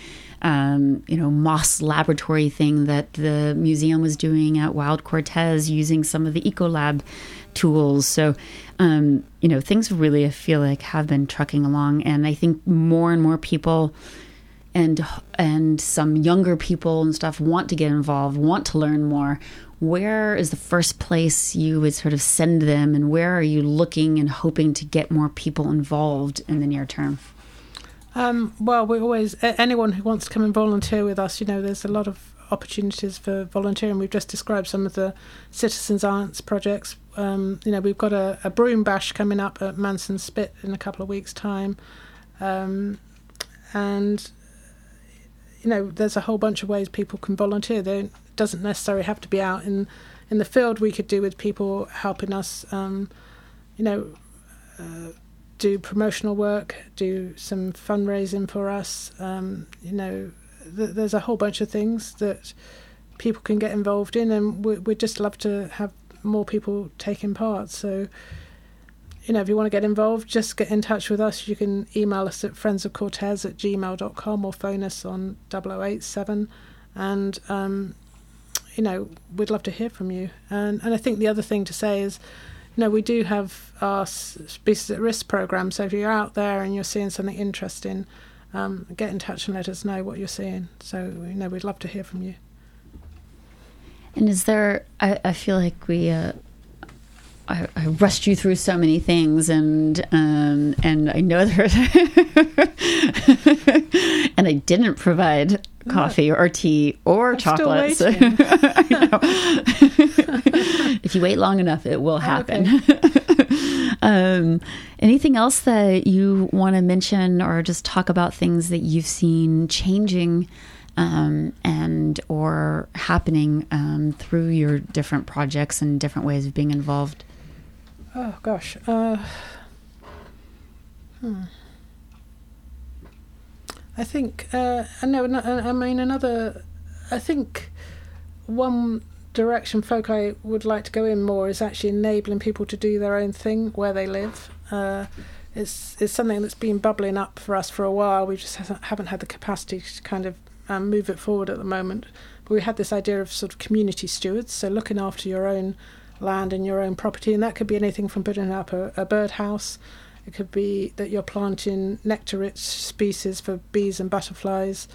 um, you know, Moss laboratory thing that the museum was doing at Wild Cortes using some of the Ecolab tools. So, um, you know, things really, I feel like, have been trucking along. And I think more and more people and and some younger people and stuff want to get involved, want to learn more. Where is the first place you would sort of send them, and where are you looking and hoping to get more people involved in the near term? Um, well, we always anyone who wants to come and volunteer with us, you know, there's a lot of opportunities for volunteering. We've just described some of the citizens' arts projects. Um, you know, we've got a, a broom bash coming up at Manson Spit in a couple of weeks' time, um, and you know, there's a whole bunch of ways people can volunteer. They it doesn't necessarily have to be out in in the field. We could do with people helping us, um, you know. Uh, do promotional work, do some fundraising for us. Um, you know, th- there's a whole bunch of things that people can get involved in, and we- we'd just love to have more people taking part. So, you know, if you want to get involved, just get in touch with us. You can email us at friendsofcortes at gmail.com or phone us on 0087. And, um, you know, we'd love to hear from you. And and I think the other thing to say is, you know, we do have our species at risk program. So if you're out there and you're seeing something interesting, um, get in touch and let us know what you're seeing. So you know, we'd love to hear from you. And is there? I, I feel like we. Uh, I, I rushed you through so many things, and um, and I know there, and I didn't provide coffee or tea or I'm still chocolate. so- I know. if you wait long enough, it will happen. um, anything else that you want to mention, or just talk about things that you've seen changing? Um, and or happening um, through your different projects and different ways of being involved. Oh gosh. Uh, hmm. I think uh, I know. I mean, another. I think one direction folk I would like to go in more is actually enabling people to do their own thing where they live. Uh, it's it's something that's been bubbling up for us for a while. We just haven't had the capacity to kind of um, move it forward at the moment. But we had this idea of sort of community stewards, so looking after your own land and your own property, and that could be anything from putting up a, a birdhouse. It could be that you're planting nectar-rich species for bees and butterflies.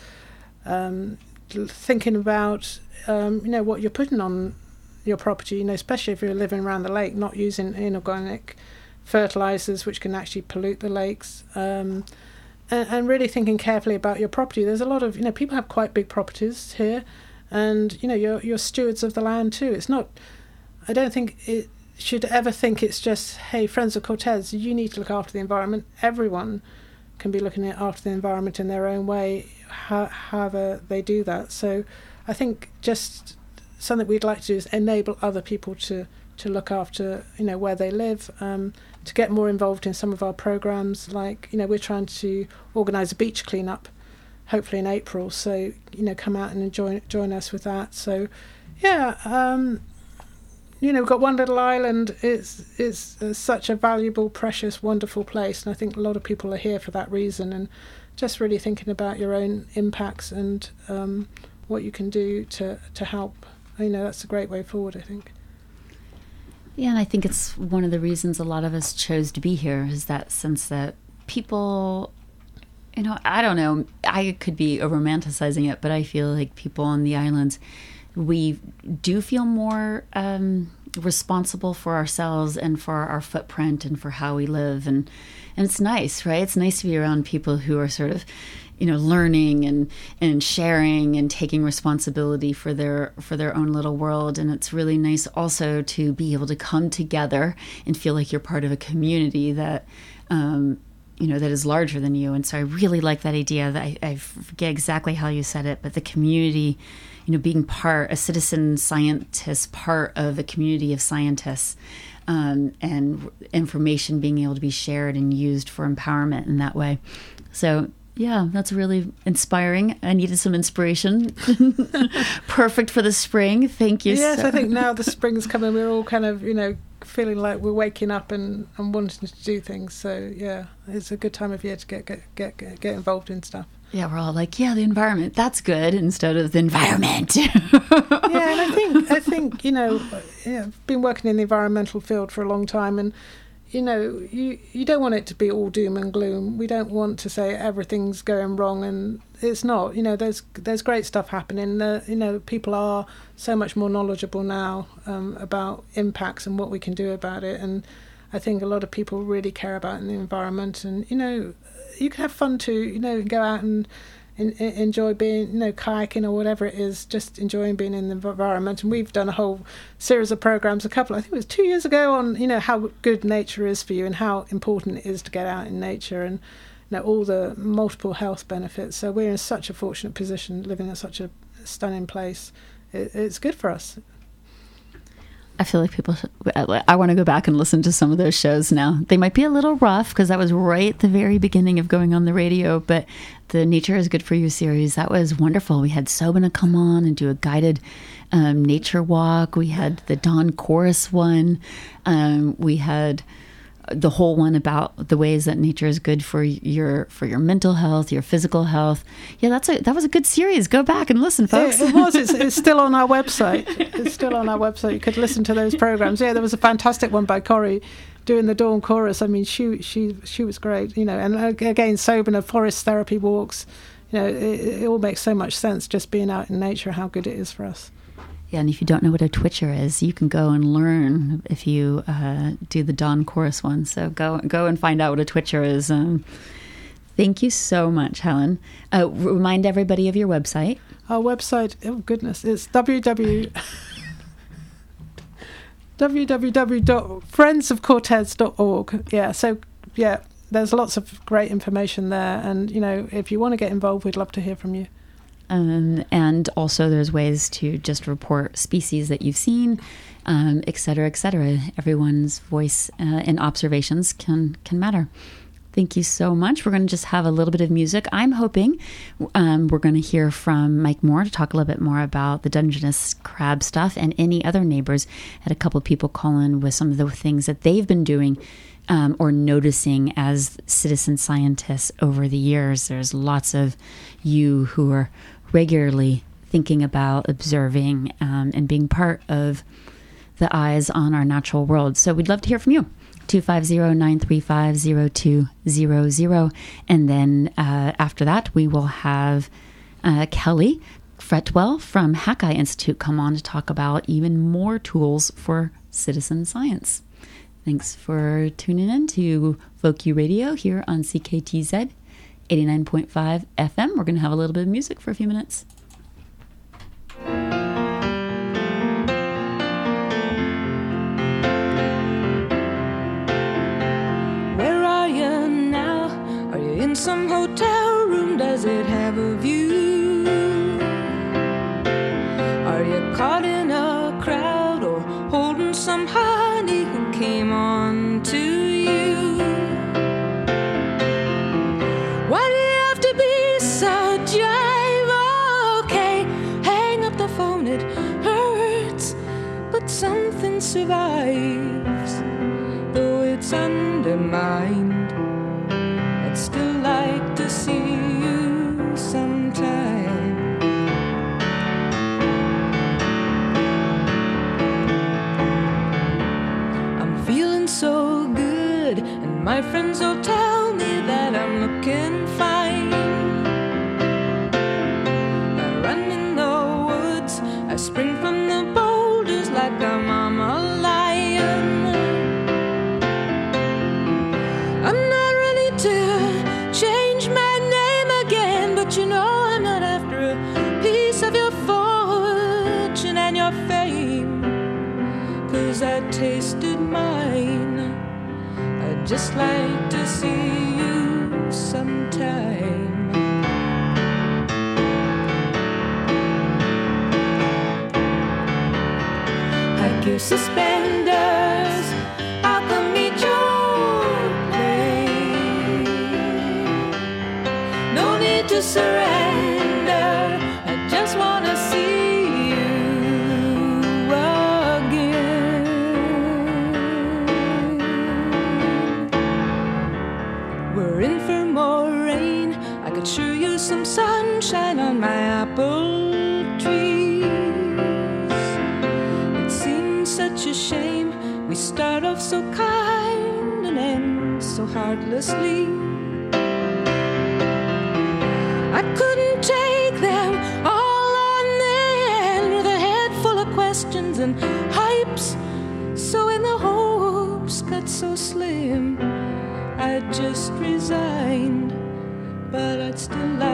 Um, thinking about um, you know what you're putting on your property, you know, especially if you're living around the lake, not using inorganic fertilizers which can actually pollute the lakes. Um, and, and really thinking carefully about your property. There's a lot of you know people have quite big properties here, and you know you're you're stewards of the land too. It's not. I don't think it should ever think it's just hey friends of Cortes you need to look after the environment. Everyone can be looking after the environment in their own way, how, however they do that. So I think just something we'd like to do is enable other people to to look after you know where they live. Um, to get more involved in some of our programs, like you know, we're trying to organise a beach cleanup, hopefully in April. So you know, come out and join join us with that. So yeah, um, you know, we've got one little island. It's it's uh, such a valuable, precious, wonderful place, and I think a lot of people are here for that reason. And just really thinking about your own impacts and um, what you can do to to help. You know, that's a great way forward. I think. Yeah, and I think it's one of the reasons a lot of us chose to be here is that sense that people, you know, I don't know, I could be romanticizing it, but I feel like people on the islands, we do feel more um, responsible for ourselves and for our footprint and for how we live, and and it's nice, right? It's nice to be around people who are sort of you know learning and and sharing and taking responsibility for their for their own little world. And it's really nice also to be able to come together and feel like you're part of a community that um, you know that is larger than you. And so i really like that idea that I, I forget exactly how you said it but the community you know being part a citizen scientist part of a community of scientists um, and information being able to be shared and used for empowerment in that way. So yeah, that's really inspiring. I needed some inspiration. Perfect for the spring. Thank you. Yes, so- I think now the spring's coming, we're all kind of, you know, feeling like we're waking up and, and wanting to do things. So yeah, it's a good time of year to get get get get, get involved in stuff. Yeah, we're all like, yeah, the environment. That's good instead of the environment. yeah, and I think I think you know, yeah, I've been working in the environmental field for a long time, and you know, you you don't want it to be all doom and gloom. We don't want to say everything's going wrong, and it's not. You know, there's there's great stuff happening. Uh, you know, people are so much more knowledgeable now um, about impacts and what we can do about it, and I think a lot of people really care about the environment. And you know, you can have fun too. You know, go out and en- en- enjoy being, you know, kayaking or whatever it is, just enjoying being in the environment. And we've done a whole series of programs, a couple, I think it was two years ago, on, you know, how good nature is for you and how important it is to get out in nature and, you know, all the multiple health benefits. So we're in such a fortunate position living in such a stunning place. It, it's good for us. I feel like people. I want to go back and listen to some of those shows now. They might be a little rough because that was right at the very beginning of going on the radio. But the Nature is Good for You series that was wonderful. We had Sabina come on and do a guided um, nature walk. We had the Dawn Chorus one. Um, we had the whole one about the ways that nature is good for your for your mental health, your physical health. Yeah, that's a that was a good series. Go back and listen, folks. It, it was. It's, it's still on our website. It's still on our website. You could listen to those programs. Yeah, there was a fantastic one by Corrie doing the dawn chorus. I mean, she she she was great. You know, and again, Sabina forest therapy walks. You know, it, it all makes so much sense just being out in nature. How good it is for us. Yeah, and if you don't know what a twitcher is, you can go and learn if you uh, do the dawn chorus one. So go go and find out what a twitcher is. Um, thank you so much, Helen. Uh, remind everybody of your website. Our website, oh goodness, it's www. www.friendsofcortes.org. Yeah, so yeah, there's lots of great information there, and you know, if you want to get involved, we'd love to hear from you. Um, and also, there's ways to just report species that you've seen, um, et cetera, et cetera. Everyone's voice uh, and observations can can matter. Thank you so much. We're going to just have a little bit of music. I'm hoping um, we're going to hear from Mike Moore to talk a little bit more about the Dungeness crab stuff and any other neighbors. Had a couple people call in with some of the things that they've been doing um, or noticing as citizen scientists over the years. There's lots of you who are regularly thinking about observing um, and being part of the eyes on our natural world. So we'd love to hear from you. 250-935-0200 and then uh, after that we will have uh, kelly fretwell from Hakai Institute come on to talk about even more tools for citizen science thanks for tuning in to folk radio here on cktz 89.5 fm we're going to have a little bit of music for a few minutes Where are you now? Are you in some hotel room, does it have a view? Are you caught in a crowd or holding some honey who came on survives, though it's undermined. I'd still like to see you sometime. I'm feeling so good, and my friends all tell me that I'm looking fine. I run in the woods, I spring from the boulders like a just like to see you sometime. Like your suspenders, I'll come meet your pain. No need to surrender. Heartlessly. I couldn't take them all on then with a head full of questions and hypes. So when the hopes got so slim, I just resigned. But I'd still like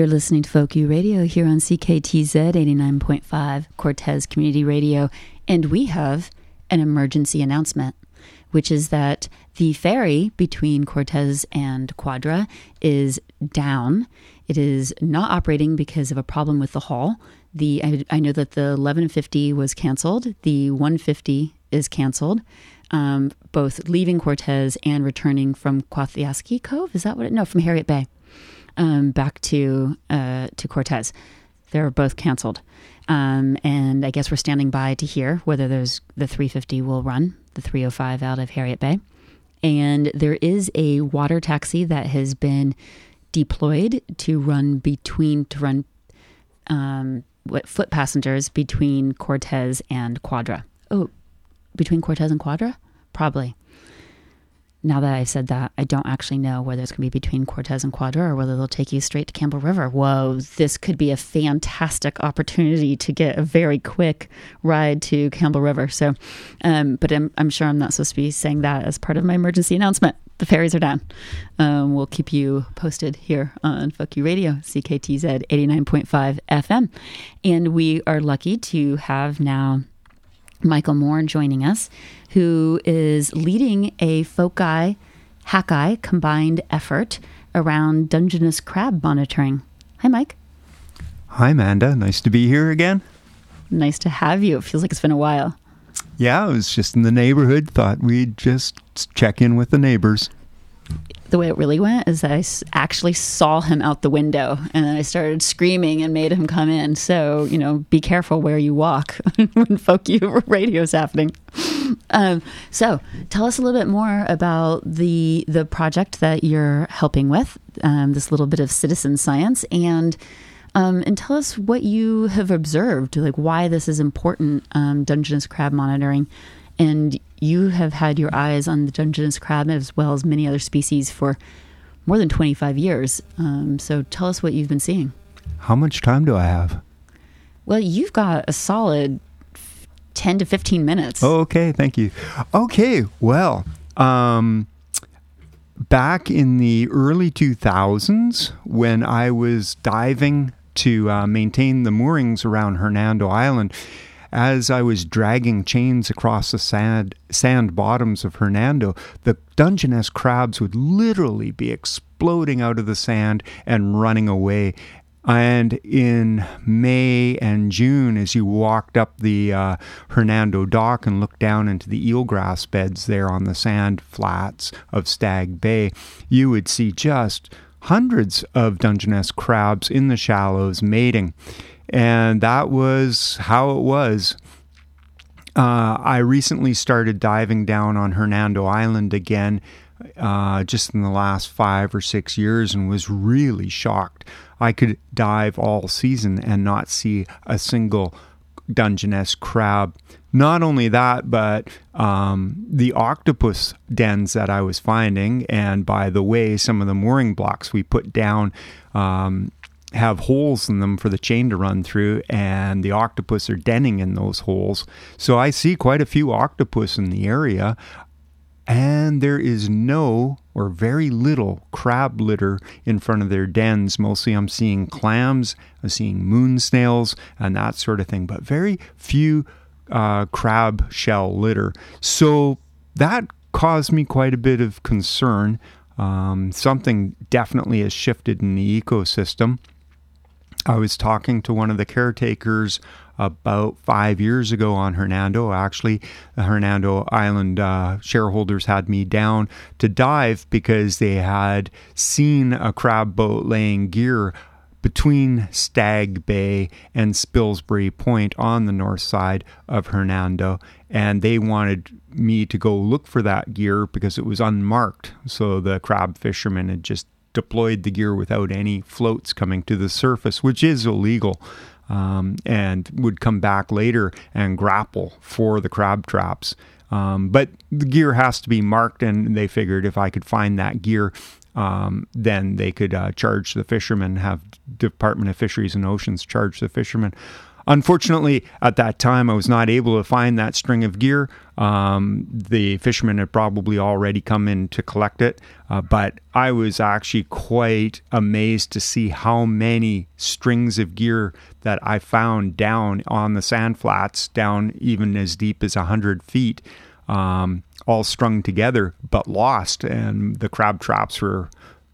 You're listening to Folk U Radio here on CKTZ 89.5 Cortes Community Radio, and we have an emergency announcement, which is that the ferry between Cortes and Quadra is down. It is not operating because of a problem with the hull. The I, I know that the 1150 was canceled. The 150 is canceled. Um, both leaving Cortes and returning from Quathiaski Cove. Is that what it? No, from Heriot Bay um, back to uh, to Cortes. They're both canceled, um, and I guess we're standing by to hear whether those the 350 will run the 305 out of Heriot Bay, and there is a water taxi that has been deployed to run between to run um, foot passengers between Cortes and Quadra. Oh, between Cortes and Quadra, probably now that I've said that, I don't actually know whether it's going to be between Cortes and Quadra or whether they'll take you straight to Campbell River. Whoa, this could be a fantastic opportunity to get a very quick ride to Campbell River. So, um, but I'm, I'm sure I'm not supposed to be saying that as part of my emergency announcement. The ferries are down. Um, we'll keep you posted here on Folk U Radio, CKTZ 89.5 FM. And we are lucky to have now Michael Moore joining us, who is leading a Foci Hakai combined effort around Dungeness crab monitoring. Hi, Mike. Hi, Amanda. Nice to be here again. Nice to have you. It feels like it's been a while. Yeah, I was just in the neighborhood. Thought we'd just check in with the neighbors. The way it really went is I actually saw him out the window and then I started screaming and made him come in. So, you know, be careful where you walk when folk you radio is happening. Um, so, tell us a little bit more about the the project that you're helping with, um, this little bit of citizen science, and um, and tell us what you have observed, like why this is important, um, Dungeness crab monitoring. And you have had your eyes on the Dungeness crab as well as many other species for more than 25 years. Um, so tell us what you've been seeing. How much time do I have? Well, you've got a solid 10 to 15 minutes. Oh, okay, thank you. Okay, well, um, back in the early 2000s, when I was diving to uh, maintain the moorings around Hernando Island, as I was dragging chains across the sand, sand bottoms of Hernando, the Dungeness crabs would literally be exploding out of the sand and running away. And in May and June, as you walked up the uh, Hernando dock and looked down into the eelgrass beds there on the sand flats of Stag Bay, you would see just hundreds of Dungeness crabs in the shallows mating. And that was how it was. Uh, I recently started diving down on Hernando Island again uh, just in the last five or six years and was really shocked. I could dive all season and not see a single Dungeness crab. Not only that, but um, the octopus dens that I was finding, and by the way, some of the mooring blocks we put down um, have holes in them for the chain to run through, and the octopus are denning in those holes. So I see quite a few octopus in the area, and there is no or very little crab litter in front of their dens. Mostly I'm seeing clams, I'm seeing moon snails, and that sort of thing, but very few uh, crab shell litter. So that caused me quite a bit of concern. Um, something definitely has shifted in the ecosystem. I was talking to one of the caretakers about five years ago on Hernando. Actually, the Hernando Island uh, shareholders had me down to dive because they had seen a crab boat laying gear between Stag Bay and Spilsbury Point on the north side of Hernando. And they wanted me to go look for that gear because it was unmarked. So the crab fishermen had just deployed the gear without any floats coming to the surface, which is illegal. Um, and would come back later and grapple for the crab traps. Um, but the gear has to be marked, and they figured if I could find that gear, um, then they could uh, charge the fishermen, have Department of Fisheries and Oceans charge the fishermen. Unfortunately, at that time, I was not able to find that string of gear. Um, the fishermen had probably already come in to collect it, uh, but I was actually quite amazed to see how many strings of gear that I found down on the sand flats, down even as deep as 100 feet, um, all strung together but lost. And the crab traps were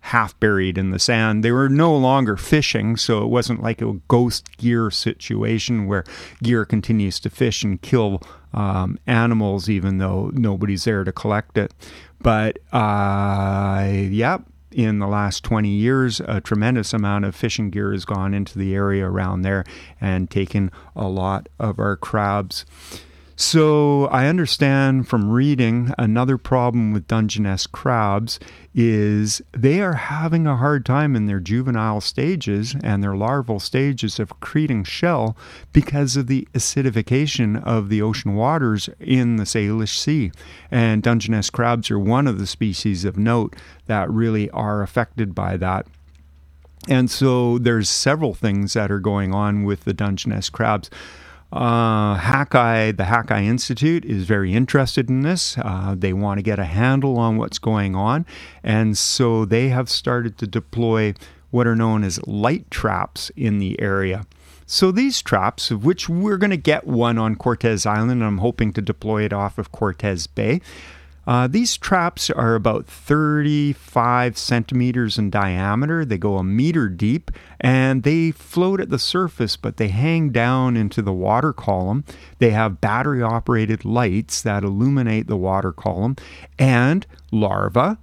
half buried in the sand. They were no longer fishing, so it wasn't like a ghost gear situation where gear continues to fish and kill um, animals, even though nobody's there to collect it. But uh, yeah, in the last 20 years, a tremendous amount of fishing gear has gone into the area around there and taken a lot of our crabs. So I understand from reading another problem with Dungeness crabs is they are having a hard time in their juvenile stages and their larval stages of accreting shell because of the acidification of the ocean waters in the Salish Sea. And Dungeness crabs are one of the species of note that really are affected by that. And so there's several things that are going on with the Dungeness crabs. Uh, the Hakai Institute is very interested in this. Uh, they want to get a handle on what's going on. And so they have started to deploy what are known as light traps in the area. So these traps, of which we're going to get one on Cortes Island, I'm hoping to deploy it off of Cortes Bay. Uh, these traps are about 35 centimeters in diameter. They go a meter deep and they float at the surface, but they hang down into the water column. They have battery operated lights that illuminate the water column, and larvae,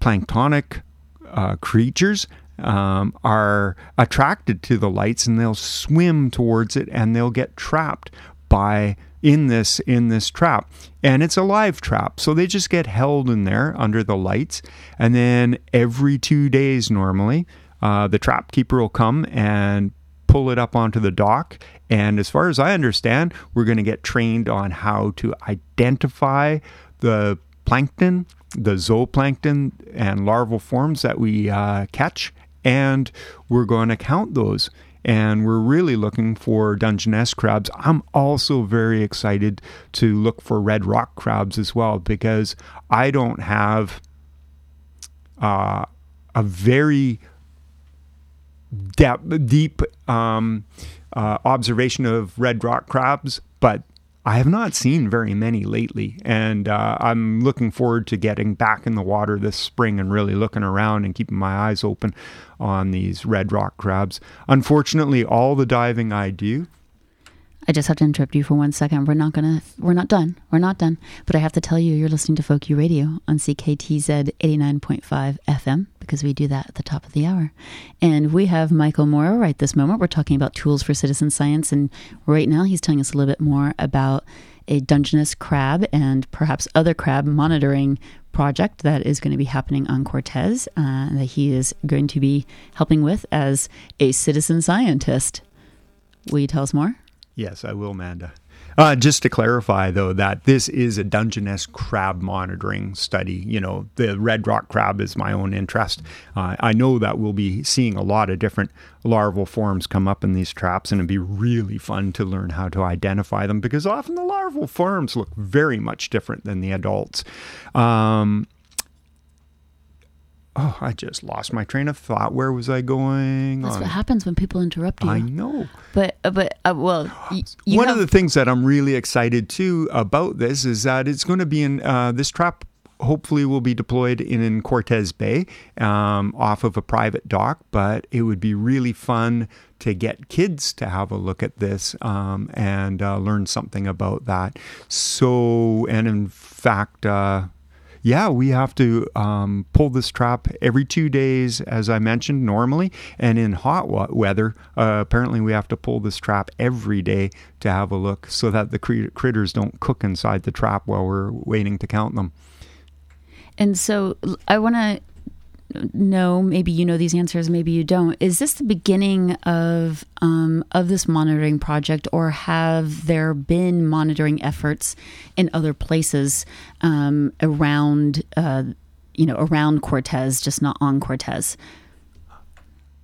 planktonic uh, creatures, um, are attracted to the lights and they'll swim towards it and they'll get trapped by in this in this trap. And it's a live trap. So they just get held in there under the lights. And then every two days normally uh, the trap keeper will come and pull it up onto the dock. And as far as i understand we're going to get trained on how to identify the plankton the zooplankton and larval forms that we uh, catch. And we're going to count those and we're really looking for Dungeness crabs. I'm also very excited to look for red rock crabs as well because I don't have uh, a very depth, deep um, uh, observation of red rock crabs, but I have not seen very many lately, and uh, I'm looking forward to getting back in the water this spring and really looking around and keeping my eyes open on these red rock crabs. Unfortunately, all the diving I do I just have to interrupt you for one second. We're not gonna. We're not done. We're not done. But I have to tell you, you're listening to Folk Radio on CKTZ 89.5 FM because we do that at the top of the hour. And we have Michael Morrow right this moment. We're talking about tools for citizen science, and right now he's telling us a little bit more about a Dungeness crab and perhaps other crab monitoring project that is going to be happening on Cortes uh, that he is going to be helping with as a citizen scientist. Will you tell us more? Yes, I will, Amanda. Uh, just to clarify, though, that this is a Dungeness crab monitoring study. You know, the red rock crab is my own interest. Uh, I know that we'll be seeing a lot of different larval forms come up in these traps, and it'd be really fun to learn how to identify them because often the larval forms look very much different than the adults. Um, oh, I just lost my train of thought. Where was I going? That's on? what happens when people interrupt you. I know. But uh, but uh, well, y- One have, of the things that I'm really excited too about this is that it's going to be in uh, this trap. Hopefully, will be deployed in, in Cortes Bay um, off of a private dock, but it would be really fun to get kids to have a look at this um, and uh, learn something about that. So, and in fact, uh, yeah, we have to um, pull this trap every two days, as I mentioned normally. And in hot weather, uh, apparently we have to pull this trap every day to have a look so that the crit- critters don't cook inside the trap while we're waiting to count them. and so I want to know. Maybe you know these answers. Maybe you don't. Is this the beginning of um, of this monitoring project, or have there been monitoring efforts in other places um, around? Uh, you know, around Cortes, just not on Cortes.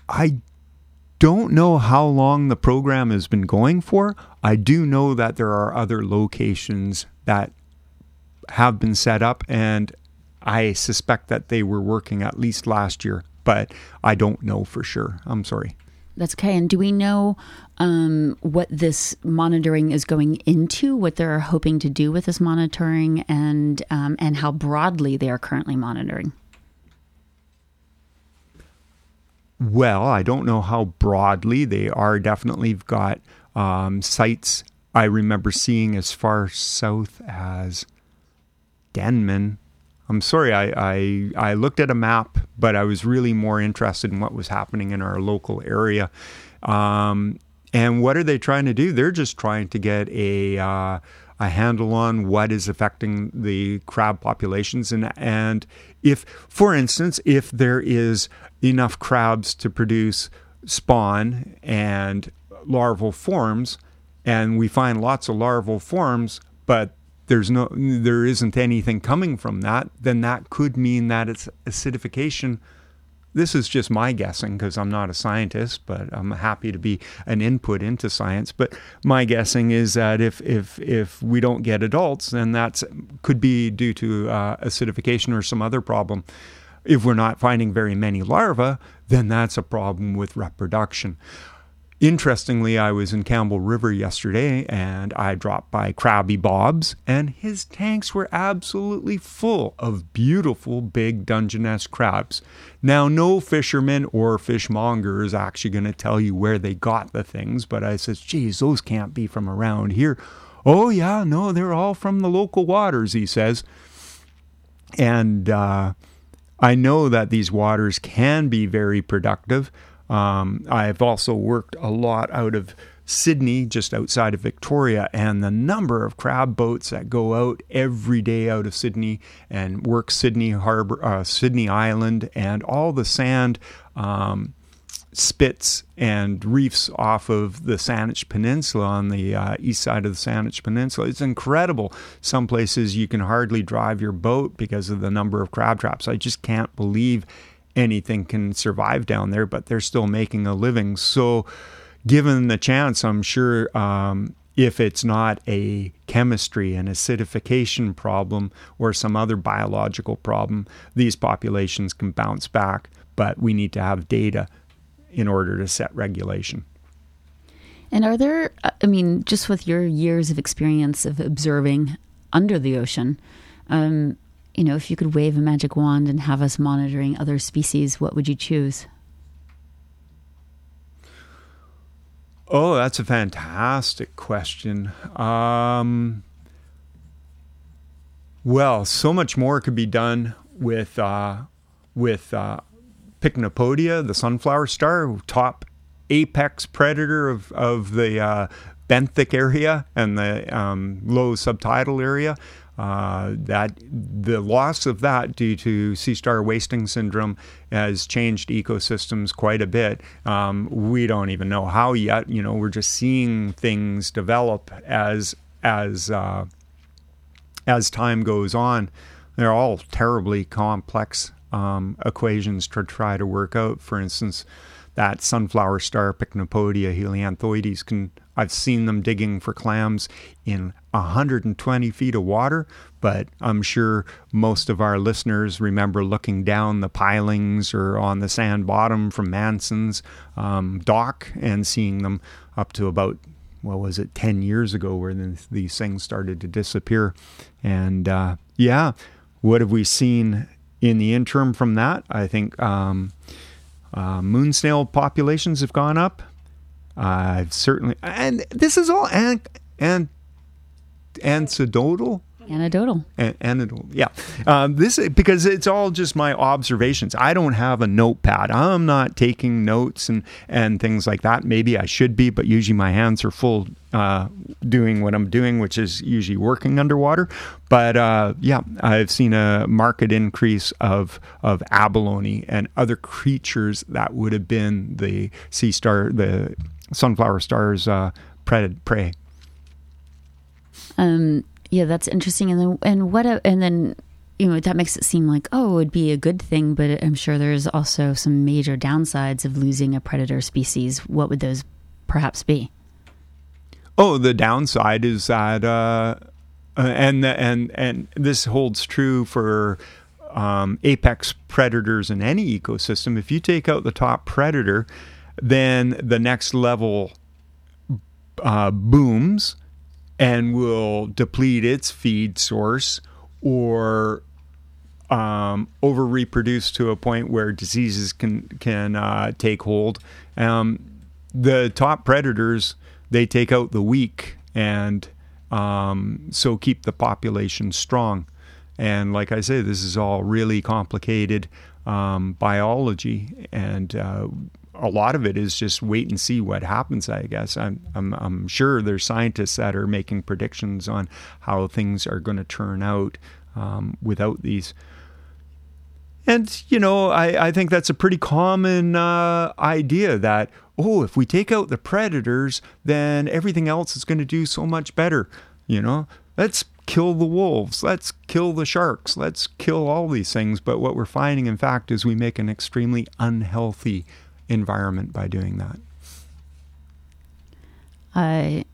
I don't know how long the program has been going for. I do know that there are other locations that have been set up, and I suspect that they were working at least last year, but I don't know for sure. I'm sorry. That's okay. And do we know um, what this monitoring is going into? What they're hoping to do with this monitoring, and um, and how broadly they are currently monitoring? Well, I don't know how broadly they are. Definitely got um, sites I remember seeing as far south as Denman. I'm sorry, I, I, I looked at a map, but I was really more interested in what was happening in our local area. Um, and what are they trying to do? They're just trying to get a uh, a handle on what is affecting the crab populations, and and if, for instance, if there is enough crabs to produce spawn and larval forms, and we find lots of larval forms, but there's no there isn't anything coming from that, then that could mean that it's acidification. This is just my guessing because I'm not a scientist, but I'm happy to be an input into science. But my guessing is that if if if we don't get adults, then that could be due to uh, acidification or some other problem. If we're not finding very many larvae, then that's a problem with reproduction. Interestingly, I was in Campbell River yesterday and I dropped by Crabby Bob's, and his tanks were absolutely full of beautiful big Dungeness crabs. Now, no fisherman or fishmonger is actually going to tell you where they got the things, but I says, geez, those can't be from around here. Oh, yeah, no, they're all from the local waters, he says. And uh, I know that these waters can be very productive. Um, I've also worked a lot out of Sidney, just outside of Victoria, and the number of crab boats that go out every day out of Sidney and work Sidney Harbor, uh, Sidney Island, and all the sand um, spits and reefs off of the Saanich Peninsula on the uh, east side of the Saanich Peninsula. It's incredible. Some places you can hardly drive your boat because of the number of crab traps. I just can't believe anything can survive down there, but they're still making a living. So, given the chance, I'm sure um, if it's not a chemistry and acidification problem or some other biological problem, these populations can bounce back. But we need to have data in order to set regulation. And are there, uh, I mean, just with your years of experience of observing under the ocean, um, you know, if you could wave a magic wand and have us monitoring other species, what would you choose? Oh, that's a fantastic question. Um, well, so much more could be done with uh, with uh, Pycnopodia, the sunflower star, top apex predator of of the uh, benthic area and the um, low subtidal area. Uh, that the loss of that due to sea star wasting syndrome has changed ecosystems quite a bit. Um, we don't even know how yet. You know, we're just seeing things develop as as uh, as time goes on. They're all terribly complex um, equations to try to work out. For instance, that sunflower star Pycnopodia helianthoides can I've seen them digging for clams in 120 feet of water, but I'm sure most of our listeners remember looking down the pilings or on the sand bottom from Manson's um, dock and seeing them up to about what was it 10 years ago where these things started to disappear. And uh, yeah what have we seen in the interim from that? I think um, uh, moon snail populations have gone up. I've certainly, and this is all and and anecdotal. Anecdotal. Anecdotal. Yeah. Um, this because it's all just my observations. I don't have a notepad. I'm not taking notes and and things like that. Maybe I should be, but usually my hands are full uh, doing what I'm doing, which is usually working underwater. But uh, yeah, I've seen a market increase of of abalone and other creatures that would have been the sea star, the sunflower stars uh, prey. Um, yeah, that's interesting. And then, and what? And then, you know, that makes it seem like, oh, it would be a good thing, but I'm sure there's also some major downsides of losing a predator species. What would those perhaps be? Oh, the downside is that, uh, uh, and and and this holds true for um, apex predators in any ecosystem. If you take out the top predator, then the next level uh, booms and will deplete its feed source or um, over reproduce to a point where diseases can can uh, take hold. Um, the top predators they take out the weak and um, so keep the population strong. And like I say, this is all really complicated um, biology, and uh, a lot of it is just wait and see what happens. I guess I'm, I'm I'm sure there's scientists that are making predictions on how things are going to turn out um, without these. And you know, I, I think that's a pretty common uh, idea that oh, if we take out the predators, then everything else is going to do so much better. You know, let's kill the wolves, let's kill the sharks, let's kill all these things. But what we're finding, in fact, is we make an extremely unhealthy environment by doing that. I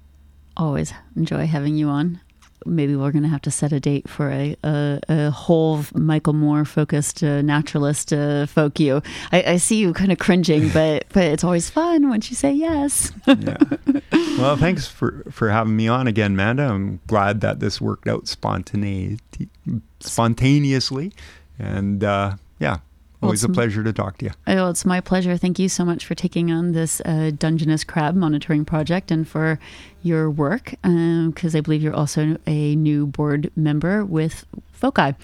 always enjoy having you on. Maybe we're going to have to set a date for a, a, a whole Michael Moore focused uh, naturalist uh, folk you. I, I see you kind of cringing, but but it's always fun once you say yes. yeah. Well, thanks for, for having me on again, Manda. I'm glad that this worked out spontaneity, spontaneously. And uh, yeah, always a pleasure to talk to you. Oh, it's my pleasure. Thank you so much for taking on this uh, Dungeness crab monitoring project and for your work, because um, I believe you're also a new board member with FOCI.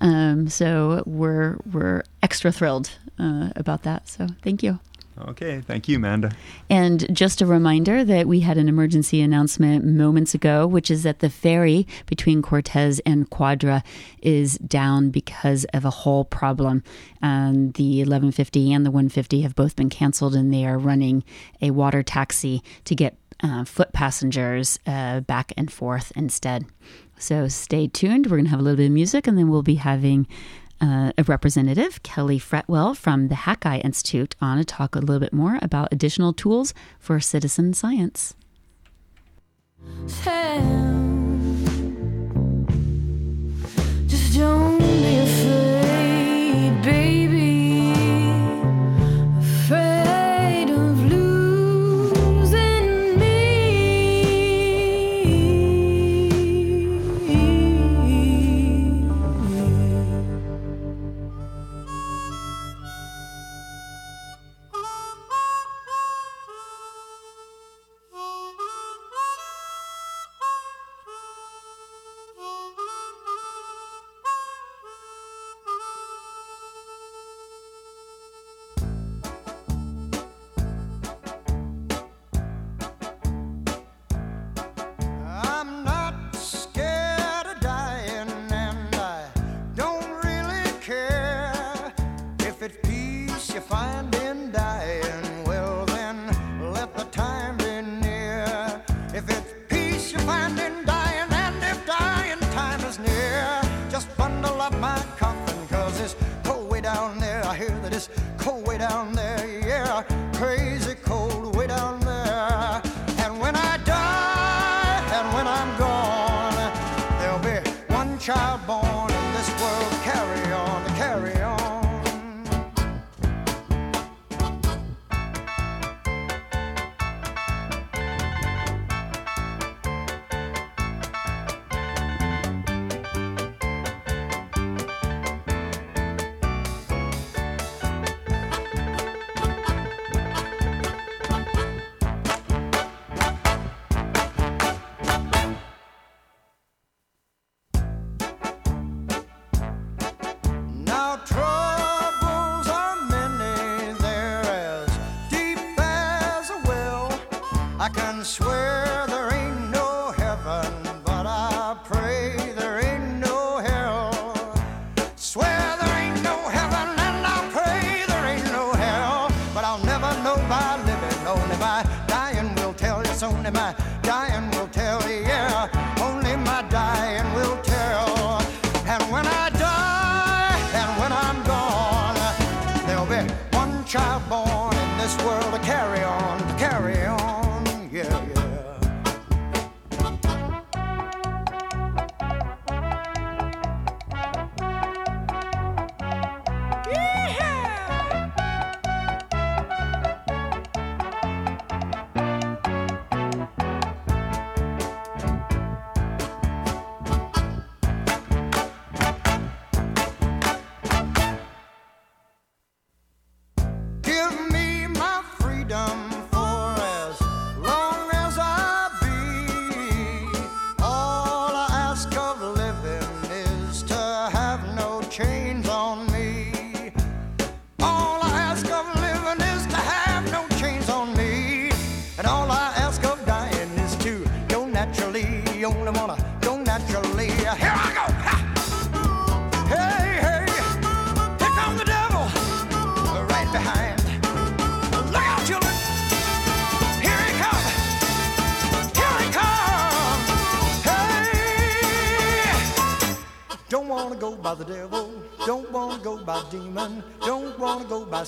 Um, so we're we're extra thrilled uh, about that. So thank you. Okay, thank you, Amanda. And just a reminder that we had an emergency announcement moments ago, which is that the ferry between Cortes and Quadra is down because of a hull problem. Um, the 1150 and the 150 have both been canceled, and they are running a water taxi to get uh, foot passengers uh, back and forth instead. So stay tuned. We're going to have a little bit of music, and then we'll be having uh, a representative, Kelly Fretwell from the Hakai Institute, on to talk a little bit more about additional tools for citizen science. Just don't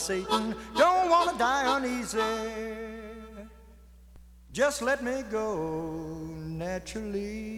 Satan, don't wanna die uneasy. Just let me go naturally.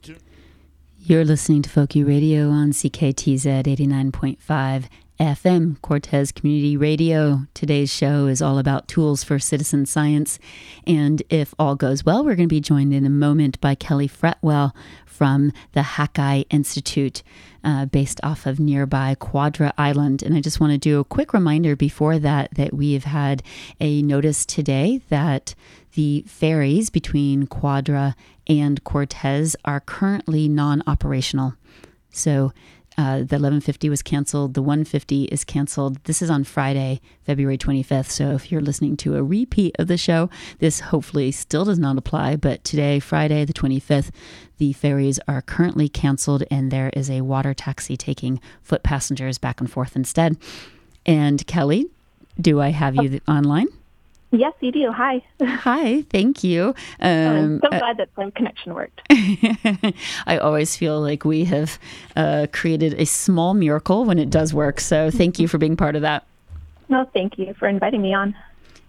Just You're listening to Folk U Radio on CKTZ 89.5 FM, Cortes Community Radio. Today's show is all about tools for citizen science. And if all goes well, we're going to be joined in a moment by Kelly Fretwell from the Hakai Institute, uh, based off of nearby Quadra Island. And I just want to do a quick reminder before that that we have had a notice today that the ferries between Quadra and Cortes are currently non operational. So uh, the 1150 was canceled. The 150 is canceled. This is on Friday, February 25th. So if you're listening to a repeat of the show, this hopefully still does not apply. But today, Friday, the 25th, the ferries are currently canceled and there is a water taxi taking foot passengers back and forth instead. And Kelly, do I have you online? Yes, you do. Hi. Hi, thank you. I'm Um, so glad that the connection worked. I always feel like we have uh, created a small miracle when it does work. So thank you for being part of that. No, thank you for inviting me on.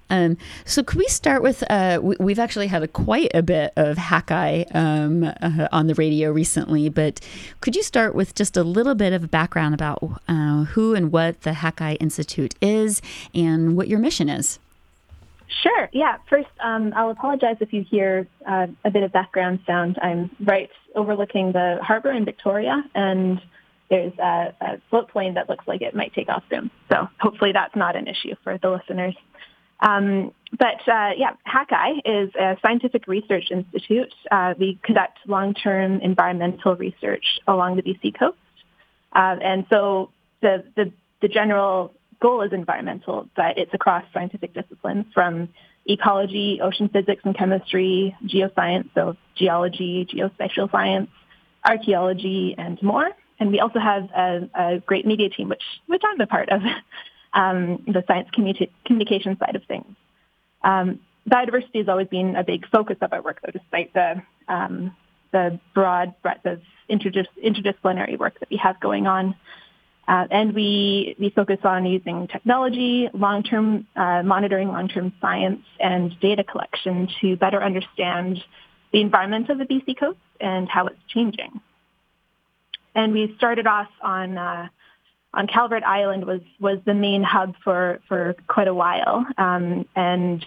Um, so could we start with? Uh, we, we've actually had a, quite a bit of Hakai um, uh, on the radio recently, but could you start with just a little bit of background about uh, who and what the Hakai Institute is and what your mission is? Sure. Yeah. First, um, I'll apologize if you hear uh, a bit of background sound. I'm right overlooking the harbor in Victoria, and there's a, a float plane that looks like it might take off soon. So hopefully that's not an issue for the listeners. Um, but uh, yeah, Hakai is a scientific research institute. Uh, we conduct long-term environmental research along the BC coast, uh, and so the, the the general goal is environmental, but it's across scientific disciplines from ecology, ocean physics and chemistry, geoscience, so geology, geospatial science, archaeology, and more. And we also have a, a great media team, which which I'm a part of, um, the science communica- communication side of things. Um, biodiversity has always been a big focus of our work, though, despite the um, the broad breadth of interdis- interdisciplinary work that we have going on. Uh, and we, we focus on using technology, long-term uh, monitoring, long-term science, and data collection to better understand the environment of the BC coast and how it's changing. And we started off on uh, on Calvert Island was was the main hub for for quite a while, um, and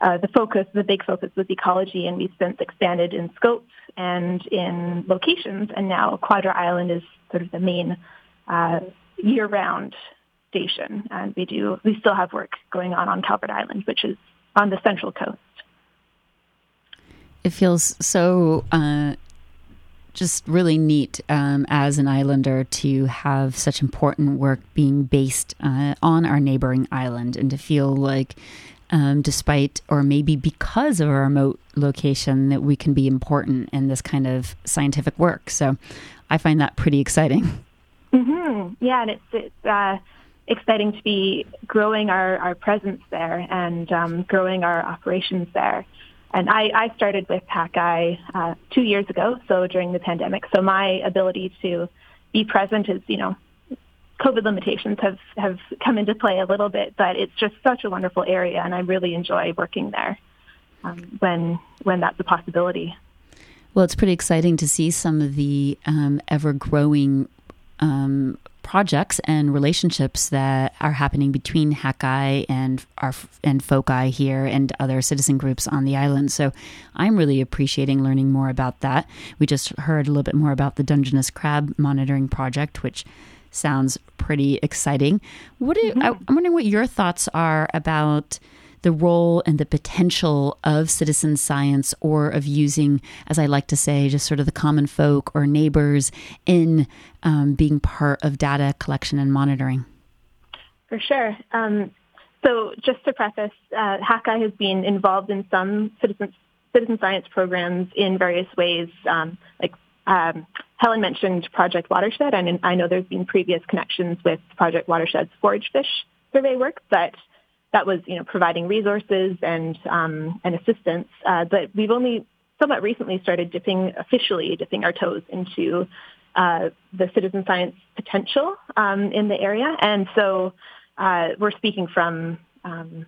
uh, the focus, the big focus, was ecology, and we've since expanded in scope and in locations, and now Quadra Island is sort of the main uh, year-round station, and we do we still have work going on on Calvert Island, which is on the central coast. It feels so uh, just really neat um, as an islander to have such important work being based uh, on our neighboring island and to feel like, um, despite or maybe because of our remote location, that we can be important in this kind of scientific work. So I find that pretty exciting. hmm Yeah, and it's it's uh, exciting to be growing our, our presence there and um, growing our operations there. And I, I started with Hakai uh, two years ago, so during the pandemic. So my ability to be present is, you know, COVID limitations have, have come into play a little bit, but it's just such a wonderful area, and I really enjoy working there um, when when that's a possibility. Well, it's pretty exciting to see some of the um, ever growing um, projects and relationships that are happening between Hakai and our and Foci here and other citizen groups on the island. So I'm really appreciating learning more about that. We just heard a little bit more about the Dungeness Crab Monitoring Project, which sounds pretty exciting. What do you, I, I'm wondering what your thoughts are about the role and the potential of citizen science or of using, as I like to say, just sort of the common folk or neighbors in um, being part of data collection and monitoring? For sure. Um, so just to preface, uh, has been involved in some citizen, citizen science programs in various ways, um, like um, Helen mentioned Project Watershed, and I know there's been previous connections with Project Watershed's forage fish survey work, but that was, you know, providing resources and um, and assistance. Uh, but we've only somewhat recently started dipping officially dipping our toes into uh, the citizen science potential um, in the area, and so uh, we're speaking from. Um,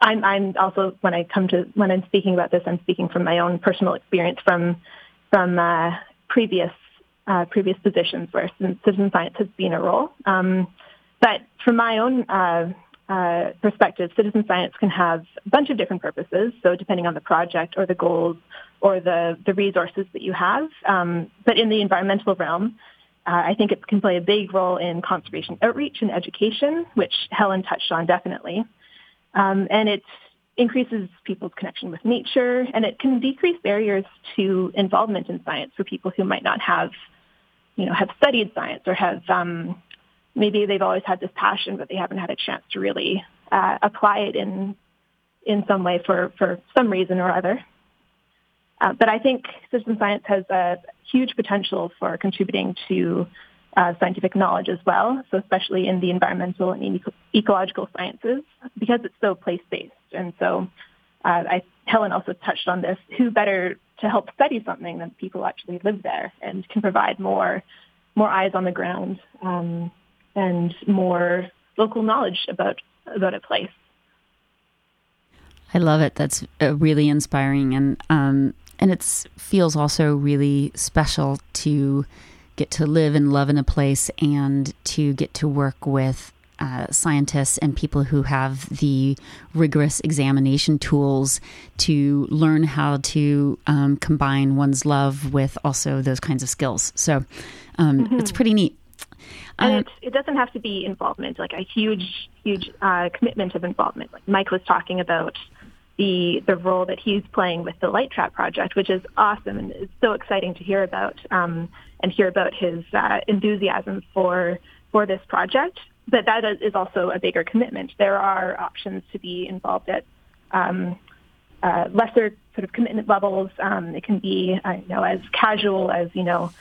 I'm, I'm also when I come to when I'm speaking about this, I'm speaking from my own personal experience from from uh, previous uh, previous positions where citizen science has been a role. Um, but from my own uh, perspective, citizen science can have a bunch of different purposes. So depending on the project or the goals or the, the resources that you have. Um, but in the environmental realm, uh, I think it can play a big role in conservation outreach and education, which Helen touched on definitely. Um, and it increases people's connection with nature, and it can decrease barriers to involvement in science for people who might not have, you know, have studied science or have um, maybe they've always had this passion, but they haven't had a chance to really uh, apply it in in some way for for some reason or other. Uh, but I think citizen science has a huge potential for contributing to uh, scientific knowledge as well, so especially in the environmental and eco- ecological sciences, because it's so place-based. And so uh, I, Helen also touched on this. Who better to help study something than people actually live there and can provide more, more eyes on the ground um, and more local knowledge about, about a place. I love it. That's uh, really inspiring, and um, and it feels also really special to get to live and love in a place and to get to work with uh, scientists and people who have the rigorous examination tools to learn how to um, combine one's love with also those kinds of skills. So um, mm-hmm. it's pretty neat. And um, it, doesn't have to be involvement, like a huge, huge uh, commitment of involvement. Like Mike was talking about the the role that he's playing with the Light Trap project, which is awesome and it's so exciting to hear about um, and hear about his uh, enthusiasm for for this project but that is also a bigger commitment. There are options to be involved at um, uh, lesser sort of commitment levels. Um, it can be, uh, you know, as casual as you know,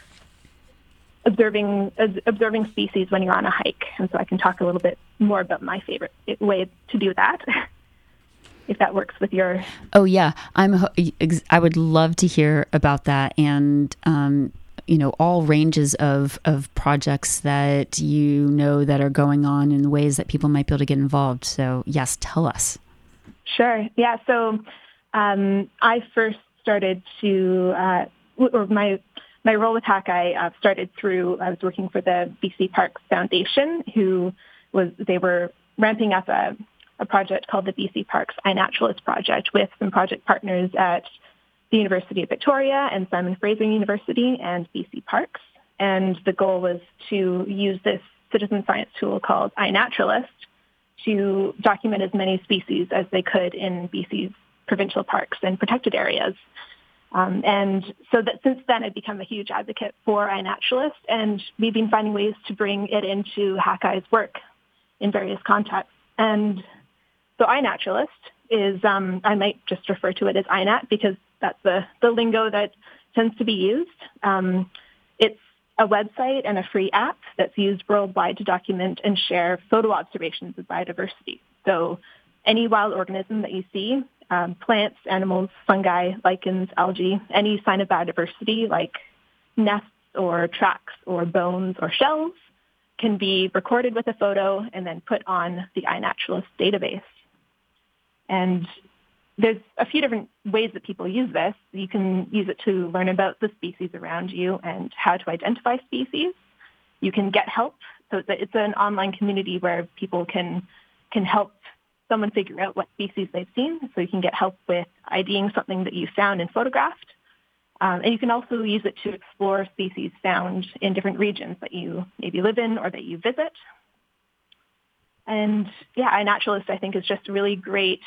observing observing species when you're on a hike. And so I can talk a little bit more about my favorite way to do that. if that works with your oh yeah i'm i would love to hear about that and um, you know all ranges of of projects that you know that are going on in ways that people might be able to get involved. So yes, tell us. Sure. Yeah. So um, I first started to, uh, or my my role with Hakai uh, started through I was working for the BC Parks Foundation, who was they were ramping up a, a project called the BC Parks iNaturalist Project with some project partners at the University of Victoria and Simon Fraser University and BC Parks. And the goal was to use this citizen science tool called iNaturalist to document as many species as they could in BC's provincial parks and protected areas. Um, and so that since then I've become a huge advocate for iNaturalist and we've been finding ways to bring it into Hakai's work in various contexts. And so iNaturalist is, um, I might just refer to it as iNat because that's the, the lingo that tends to be used. Um, it's a website and a free app that's used worldwide to document and share photo observations of biodiversity. So any wild organism that you see, um, plants, animals, fungi, lichens, algae, any sign of biodiversity like nests or tracks or bones or shells can be recorded with a photo and then put on the iNaturalist database. And there's a few different ways that people use this. You can use it to learn about the species around you and how to identify species. You can get help. So it's, an online community where people can can help someone figure out what species they've seen. So you can get help with IDing something that you found and photographed. Um, and you can also use it to explore species found in different regions that you maybe live in or that you visit. and yeah, iNaturalist I think is just a really great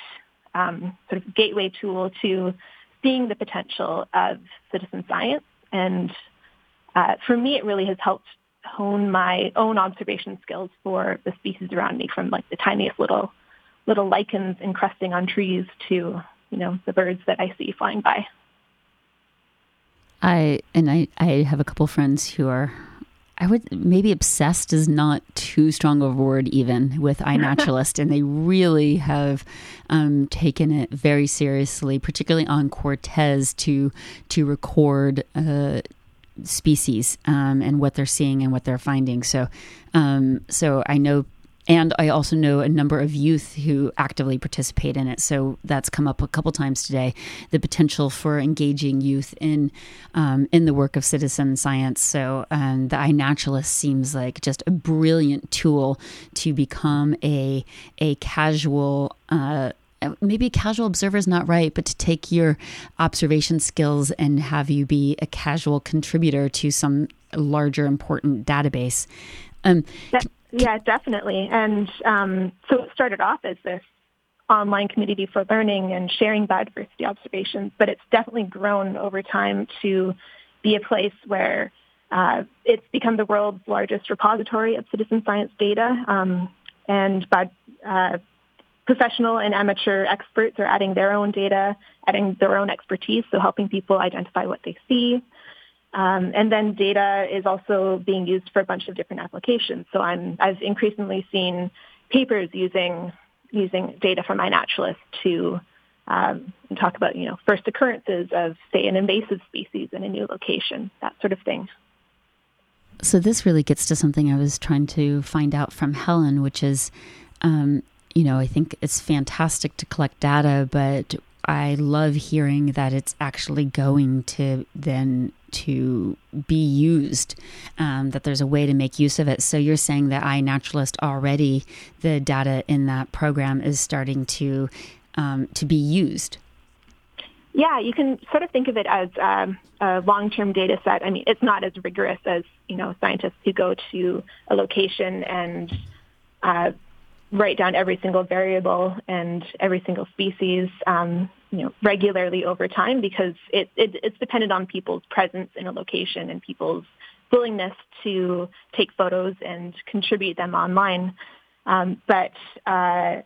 um, sort of gateway tool to seeing the potential of citizen science. And uh, for me, it really has helped hone my own observation skills for the species around me, from like the tiniest little little lichens encrusting on trees to you know the birds that I see flying by. I and I I have a couple friends who are I would maybe obsessed is not too strong of a word even with iNaturalist, and they really have um, taken it very seriously, particularly on Cortes to to record. Uh, species um, and what they're seeing and what they're finding. So, um, so I know and I also know a number of youth who actively participate in it. So that's come up a couple times today. The potential for engaging youth in um, in the work of citizen science. So um, the iNaturalist seems like just a brilliant tool to become a a casual. Uh, maybe casual observer is not right, but to take your observation skills and have you be a casual contributor to some larger important database. Um, that, yeah, definitely. And um, so it started off as this online community for learning and sharing biodiversity observations, but it's definitely grown over time to be a place where uh, it's become the world's largest repository of citizen science data. Um, and by, uh, professional and amateur experts are adding their own data, adding their own expertise, so helping people identify what they see. Um, and then data is also being used for a bunch of different applications. So I'm, I've increasingly seen papers using using data from iNaturalist to um, talk about, you know, first occurrences of, say, an invasive species in a new location, that sort of thing. So this really gets to something I was trying to find out from Helen, which is, um, you know, I think it's fantastic to collect data, but I love hearing that it's actually going to then to be used, um, that there's a way to make use of it. So you're saying that iNaturalist already, the data in that program is starting to um, to be used. Yeah, you can sort of think of it as um, a long-term data set. I mean, it's not as rigorous as you know scientists who go to a location and uh, write down every single variable and every single species, um, you know, regularly over time because it, it, it's dependent on people's presence in a location and people's willingness to take photos and contribute them online. Um, but uh,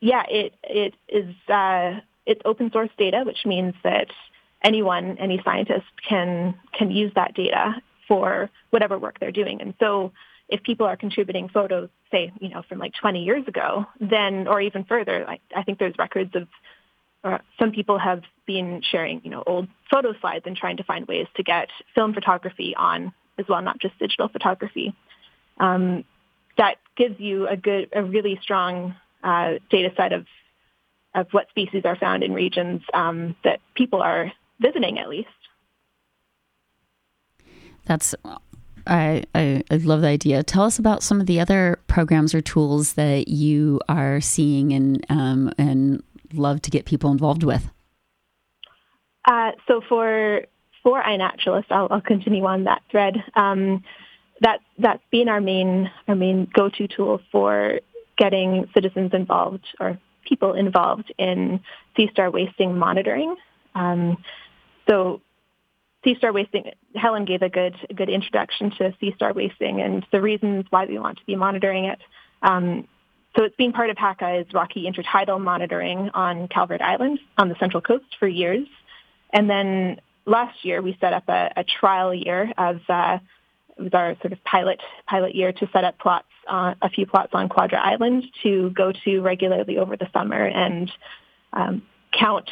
yeah, it it is uh, it's open source data, which means that anyone, any scientist can can use that data for whatever work they're doing. And so if people are contributing photos, say, you know, from like 20 years ago, then, or even further, I, I think there's records of, or some people have been sharing, you know, old photo slides and trying to find ways to get film photography on as well, not just digital photography. Um, that gives you a good, a really strong uh, data set of of what species are found in regions um, that people are visiting, at least. That's I, I, I, love the idea. Tell us about some of the other programs or tools that you are seeing and um, and love to get people involved with. Uh, so for for iNaturalist, I'll, I'll continue on that thread. Um, that that's been our main our main go to tool for getting citizens involved or people involved in sea star wasting monitoring. Um, so sea star wasting, Helen gave a good good introduction to sea star wasting and the reasons why we want to be monitoring it. Um, so it's been part of Hakai's Rocky intertidal monitoring on Calvert Island on the Central Coast for years. And then last year we set up a, a trial year as uh, it was our sort of pilot pilot year to set up plots, uh, a few plots on Quadra Island to go to regularly over the summer and um, count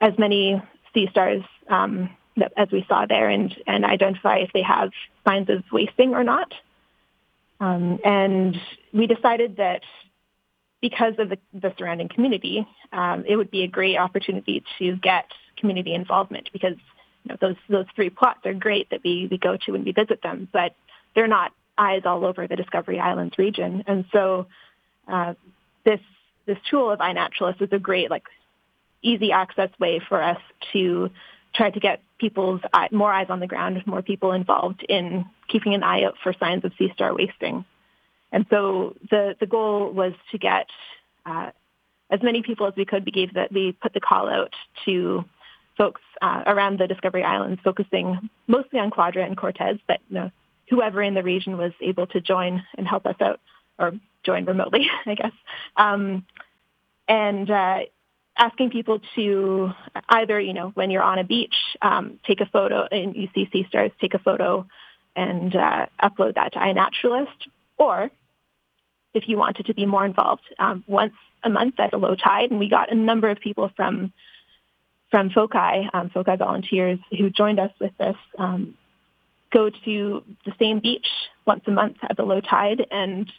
as many sea stars um, as we saw there and, and identify if they have signs of wasting or not. Um, and we decided that because of the, the surrounding community, um, it would be a great opportunity to get community involvement because you know, those those three plots are great that we, we go to when we visit them, but they're not eyes all over the Discovery Islands region. And so uh, this this tool of iNaturalist is a great like easy access way for us to try to get people's eye, more eyes on the ground, more people involved in keeping an eye out for signs of sea star wasting. and so the the goal was to get uh, as many people as we could. We gave that we put the call out to folks uh, around the Discovery Islands, focusing mostly on Quadra and Cortes, but you know, whoever in the region was able to join and help us out, or join remotely, I guess. Um, and uh, asking people to either, you know, when you're on a beach, um, take a photo and you see sea stars, take a photo and uh, upload that to iNaturalist, or if you wanted to be more involved, um, once a month at a low tide, and we got a number of people from from FOCI, um, FOCI volunteers who joined us with this, um, go to the same beach once a month at the low tide and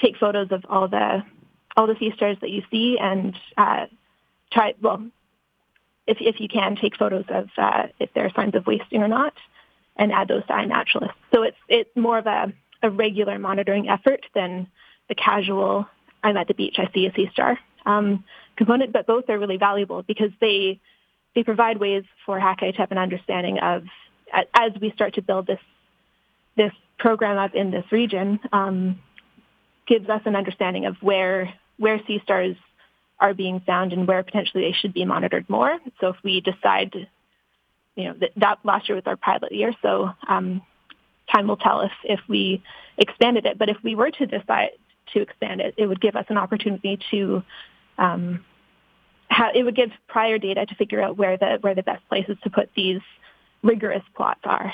take photos of all the all the sea stars that you see and uh, try well if if you can take photos of uh, if there are signs of wasting or not and add those to iNaturalist. So it's it's more of a, a regular monitoring effort than the casual I'm at the beach I see a sea star um, component, but both are really valuable because they they provide ways for Hakai to have an understanding of as we start to build this this program up in this region um, gives us an understanding of where where sea stars are being found and where potentially they should be monitored more. So if we decide, you know, that, that last year was our pilot year, so um, time will tell if if we expanded it. But if we were to decide to expand it, it would give us an opportunity to um, how it would give prior data to figure out where the where the best places to put these rigorous plots are.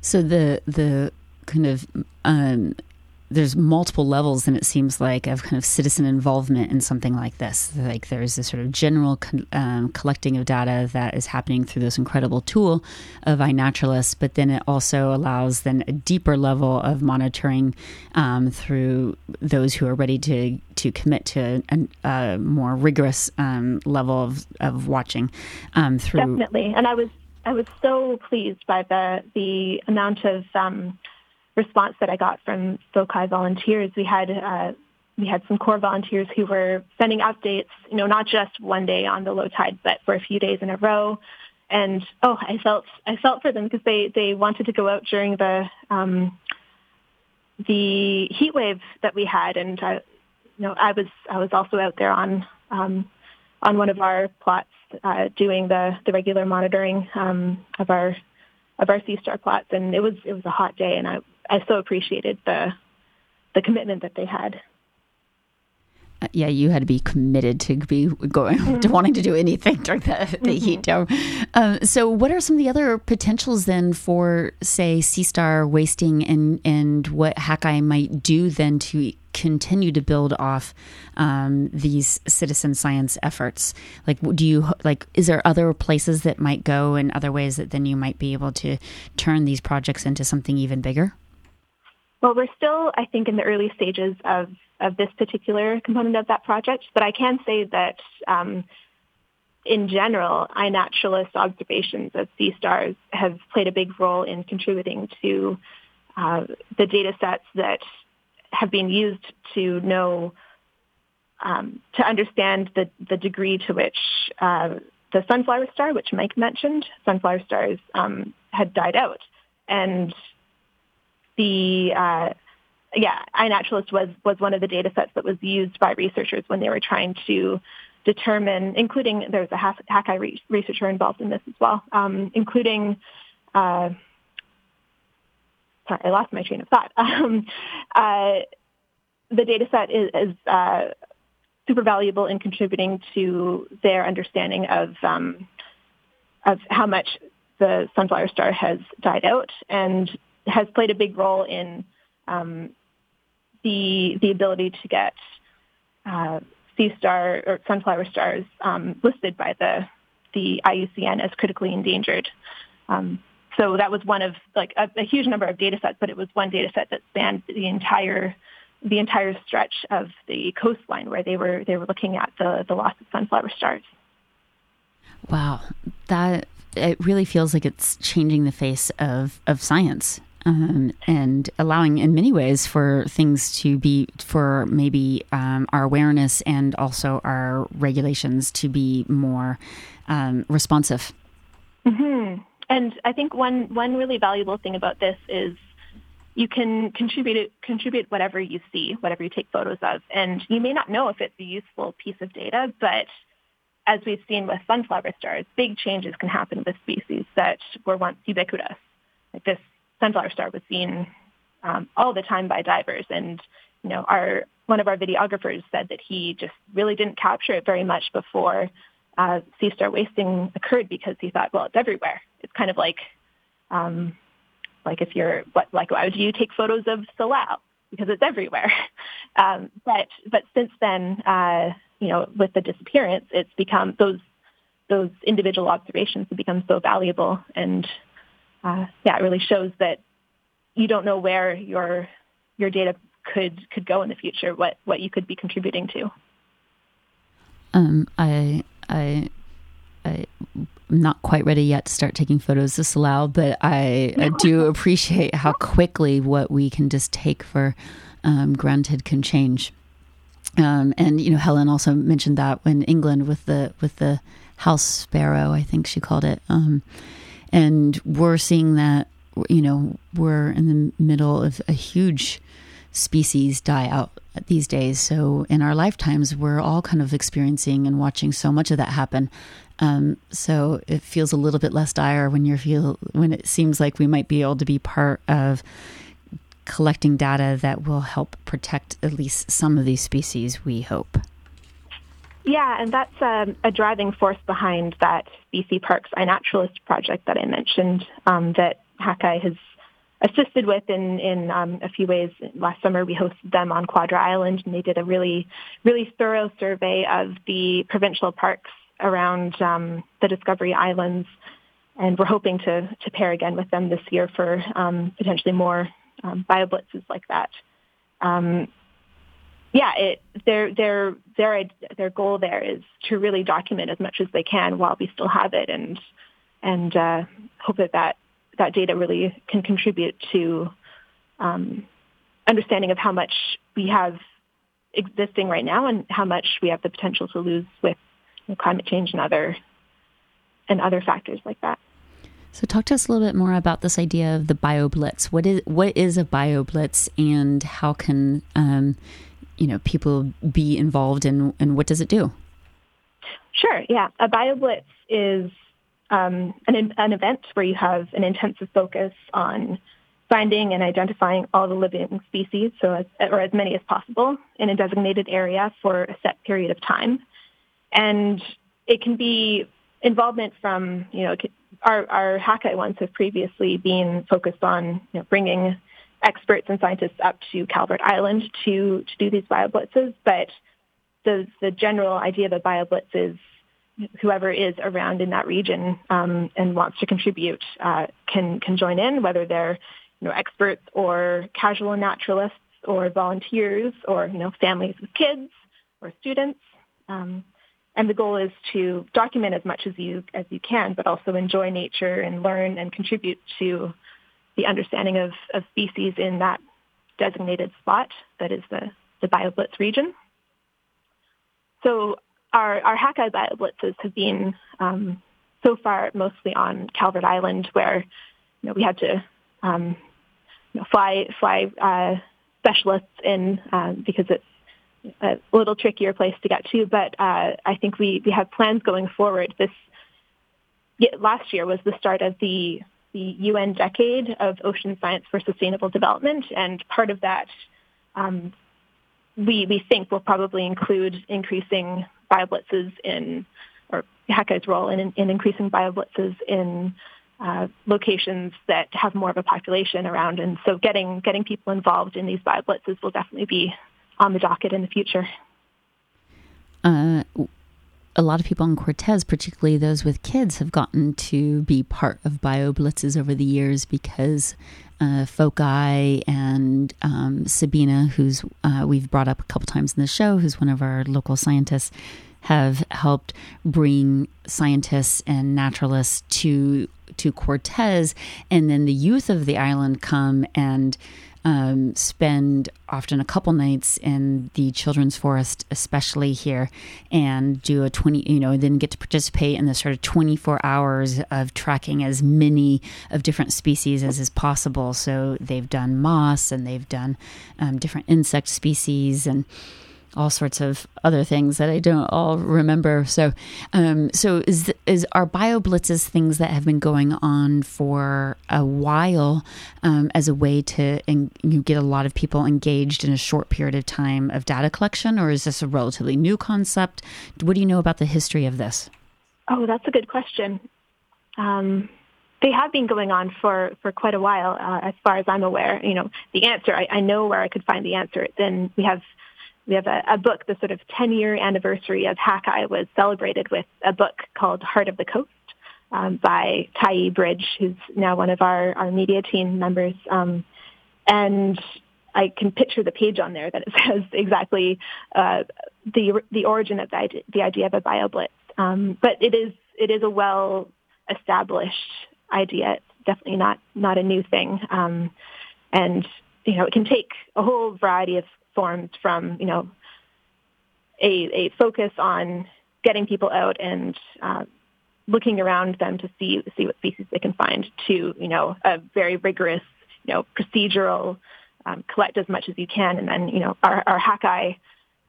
So the the kind of um, there's multiple levels, and it seems like of kind of citizen involvement in something like this. Like there's this sort of general um, collecting of data that is happening through this incredible tool of iNaturalist, but then it also allows then a deeper level of monitoring um, through those who are ready to to commit to a, a more rigorous um, level of, of watching um, through. Definitely, and I was I was so pleased by the the amount of um, response that I got from FOCI volunteers. We had uh, we had some core volunteers who were sending updates, you know, not just one day on the low tide, but for a few days in a row. And oh, I felt I felt for them because they they wanted to go out during the um, the heat wave that we had, and I, you know, I was I was also out there on um, on one of our plots uh, doing the the regular monitoring um, of our of our sea star plots, and it was it was a hot day, and I I so appreciated the the commitment that they had. Uh, yeah, you had to be committed to be going mm-hmm. to wanting to do anything during the, the mm-hmm. heat dome. Um, so, what are some of the other potentials then for, say, sea star wasting, and and what Hakai might do then to continue to build off um, these citizen science efforts? Like, do you like? Is there other places that might go, and other ways that then you might be able to turn these projects into something even bigger? Well, we're still, I think, in the early stages of, of this particular component of that project, but I can say that um, in general, iNaturalist observations of sea stars have played a big role in contributing to uh, the data sets that have been used to know, um, to understand the, the degree to which uh, the sunflower star, which Mike mentioned, sunflower stars um, had died out. And the uh, yeah, iNaturalist was was one of the data sets that was used by researchers when they were trying to determine, including there was a re- researcher involved in this as well, um, including. Uh, sorry, I lost my train of thought. Um, uh, the data set is, is uh, super valuable in contributing to their understanding of um, of how much the sunflower star has died out and has played a big role in um, the the ability to get uh, sea star or sunflower stars um, listed by the the IUCN as critically endangered. Um, so that was one of like a, a, huge number of data sets, but it was one data set that spanned the entire the entire stretch of the coastline where they were they were looking at the the loss of sunflower stars. Wow, that it really feels like it's changing the face of of science um, and allowing in many ways for things to be for maybe um, our awareness and also our regulations to be more um, responsive. Mm-hmm. And I think one one really valuable thing about this is you can contribute contribute whatever you see, whatever you take photos of, and you may not know if it's a useful piece of data, but as we've seen with sunflower stars, big changes can happen with species that were once ubiquitous. Like this sunflower star was seen um, all the time by divers, and you know, our one of our videographers said that he just really didn't capture it very much before uh, sea star wasting occurred because he thought, well, it's everywhere. It's kind of like um, like if you're what like why would you take photos of salal because it's everywhere. Um, but but since then, uh, you know, with the disappearance, it's become those those individual observations have become so valuable, and uh, yeah, it really shows that you don't know where your your data could could go in the future, what what you could be contributing to. Um, I I I I'm not quite ready yet to start taking photos of salal, but I, I do appreciate how quickly what we can just take for um, granted can change. Um, and you know, Helen also mentioned that when England with the with the house sparrow, I think she called it, um, and we're seeing that. You know, we're in the middle of a huge species die out these days. So in our lifetimes, we're all kind of experiencing and watching so much of that happen. Um, so it feels a little bit less dire when you feel when it seems like we might be able to be part of collecting data that will help protect at least some of these species. We hope. Yeah, and that's um, a driving force behind that BC Parks iNaturalist project that I mentioned um, that Hakai has assisted with in, in um, a few ways. Last summer, we hosted them on Quadra Island, and they did a really, really thorough survey of the provincial parks around um, the Discovery Islands. And we're hoping to, to pair again with them this year for um, potentially more um, bioblitzes like that. Um, yeah, it, their their their their goal there is to really document as much as they can while we still have it, and and uh, hope that that that data really can contribute to um, understanding of how much we have existing right now and how much we have the potential to lose with you know, climate change and other and other factors like that. So, talk to us a little bit more about this idea of the BioBlitz. What is what is a BioBlitz, and how can um, you know people be involved, in and what does it do? Sure. Yeah, a BioBlitz is um, an, an event where you have an intensive focus on finding and identifying all the living species, so as, or as many as possible, in a designated area for a set period of time. And it can be involvement from, you know, our, our ones have previously been focused on you know, bringing experts and scientists up to Calvert Island to, to do these bioblitzes, but the, the general idea of a bioblitz is whoever is around in that region um, and wants to contribute uh, can can join in, whether they're you know experts or casual naturalists or volunteers or you know families with kids or students. Um, and the goal is to document as much as you as you can, but also enjoy nature and learn and contribute to the understanding of, of species in that designated spot that is the, the BioBlitz region. So our, our Hakai BioBlitzes have been um, so far mostly on Calvert Island, where you know we had to um, you know, fly fly uh, specialists in uh, because it's a little trickier place to get to. But uh, I think we we have plans going forward. This last year was the start of the the UN Decade of Ocean Science for Sustainable Development, and part of that. Um, we, we think will probably include increasing bioblitzes in, or Hakai's role in, in increasing bioblitzes in uh, locations that have more of a population around. And so getting, getting people involved in these bioblitzes will definitely be on the docket in the future. Uh, a lot of people in Cortes, particularly those with kids, have gotten to be part of bio blitzes over the years because uh, Foci and um, Sabina, who's uh, we've brought up a couple times in the show, who's one of our local scientists, have helped bring scientists and naturalists to to Cortes, and then the youth of the island come and um, spend often a couple nights in the children's forest, especially here, and do a 20, you know, then get to participate in the sort of 24 hours of tracking as many of different species as is possible. So they've done moss and they've done um, different insect species and all sorts of other things that I don't all remember. So, um, so is is our bio blitzes things that have been going on for a while um, as a way to you get a lot of people engaged in a short period of time of data collection, or is this a relatively new concept? What do you know about the history of this? Oh, that's a good question. Um, they have been going on for, for quite a while, uh, as far as I'm aware. You know, the answer, I, I know where I could find the answer. Then we have we have a, a book, the sort of 10-year anniversary of Hakai was celebrated with a book called Heart of the Coast um, by Tyee Bridge, who's now one of our, our media team members. Um, and I can picture the page on there that it says exactly uh, the the origin of the idea, the idea of a BioBlitz. Um, but it is it is a well established idea. It's definitely not not a new thing. Um, and you know, it can take a whole variety of forms from, you know, a, a focus on getting people out and uh, looking around them to see see what species they can find to, you know, a very rigorous, you know, procedural um, collect as much as you can, and then, you know, our, our Hakai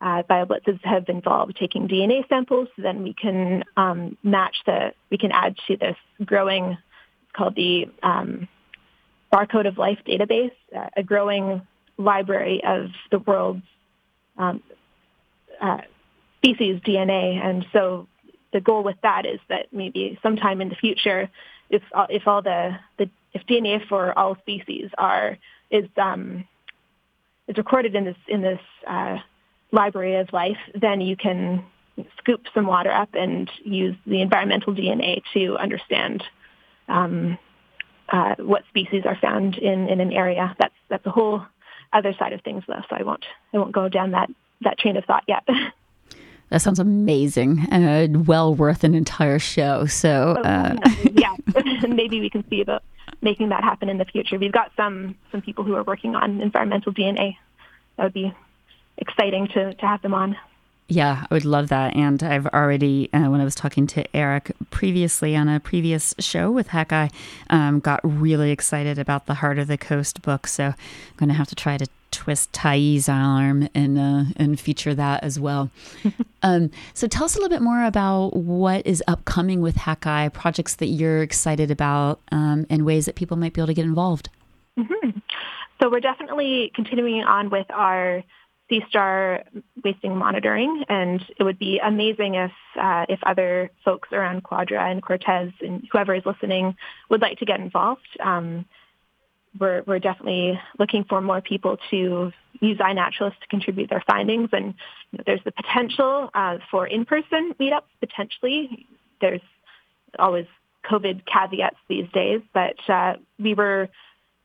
uh, BioBlitzes have involved taking DNA samples. So then we can um, match the, we can add to this growing, called the um, Barcode of Life database, uh, a growing library of the world's um, uh, species DNA. And so the goal with that is that maybe sometime in the future, if if all the, the if DNA for all species are is um, is recorded in this in this uh, library of life, then you can scoop some water up and use the environmental DNA to understand um, uh, what species are found in, in an area. That's that's a whole other side of things though, so I won't I won't go down that that train of thought yet. That sounds amazing and uh, well worth an entire show. So, oh, uh... yeah, maybe we can see about making that happen in the future. We've got some some people who are working on environmental DNA. That would be exciting to to have them on. Yeah, I would love that. And I've already, uh, when I was talking to Eric previously on a previous show with Hakai, um, got really excited about the Heart of the Coast book. So I'm going to have to try to twist Tyee's arm and uh, and feature that as well. um, so tell us a little bit more about what is upcoming with Hakai, projects that you're excited about, um, and ways that people might be able to get involved. Mm-hmm. So we're definitely continuing on with our sea star wasting monitoring, and it would be amazing if uh, if other folks around Quadra and Cortes and whoever is listening would like to get involved. Um, we're we're definitely looking for more people to use iNaturalist to contribute their findings, and you know, there's the potential uh, for in-person meetups. Potentially, there's always COVID caveats these days, but uh, we were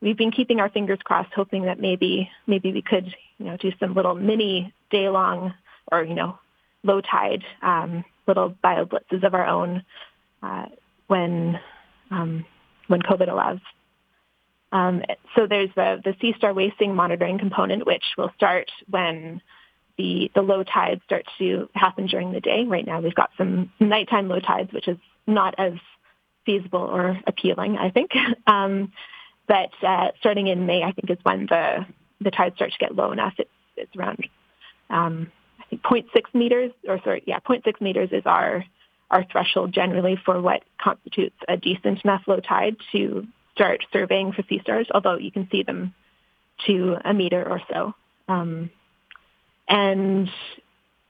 we've been keeping our fingers crossed, hoping that maybe maybe we could you know do some little mini day long or you know low tide um, little bio blitzes of our own uh, when um, when COVID allows. Um, so there's the, the sea star wasting monitoring component, which will start when the, the low tides start to happen during the day. Right now we've got some nighttime low tides, which is not as feasible or appealing, I think. Um, but uh, starting in May, I think is when the the tides start to get low enough. It's it's around um, I think 0.6 meters, or sorry, yeah, 0.6 meters is our our threshold generally for what constitutes a decent enough low tide to start surveying for sea stars. Although you can see them to a meter or so. Um, and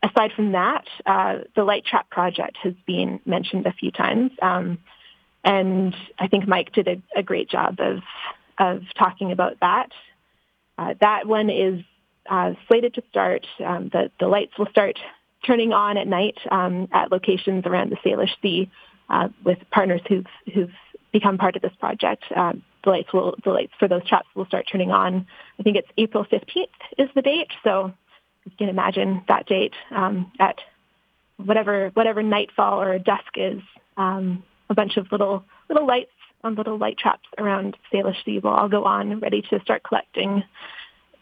aside from that, uh, the Light Trap project has been mentioned a few times. Um, and I think Mike did a, a great job of of talking about that. Uh, that one is uh, slated to start. Um, the the lights will start turning on at night um, at locations around the Salish Sea uh, with partners who've who've become part of this project. Um, the lights will the lights for those traps will start turning on. I think it's April 15th is the date. So you can imagine that date um, at whatever whatever nightfall or dusk is. Um, a bunch of little little lights on little light traps around Salish Sea will all go on, ready to start collecting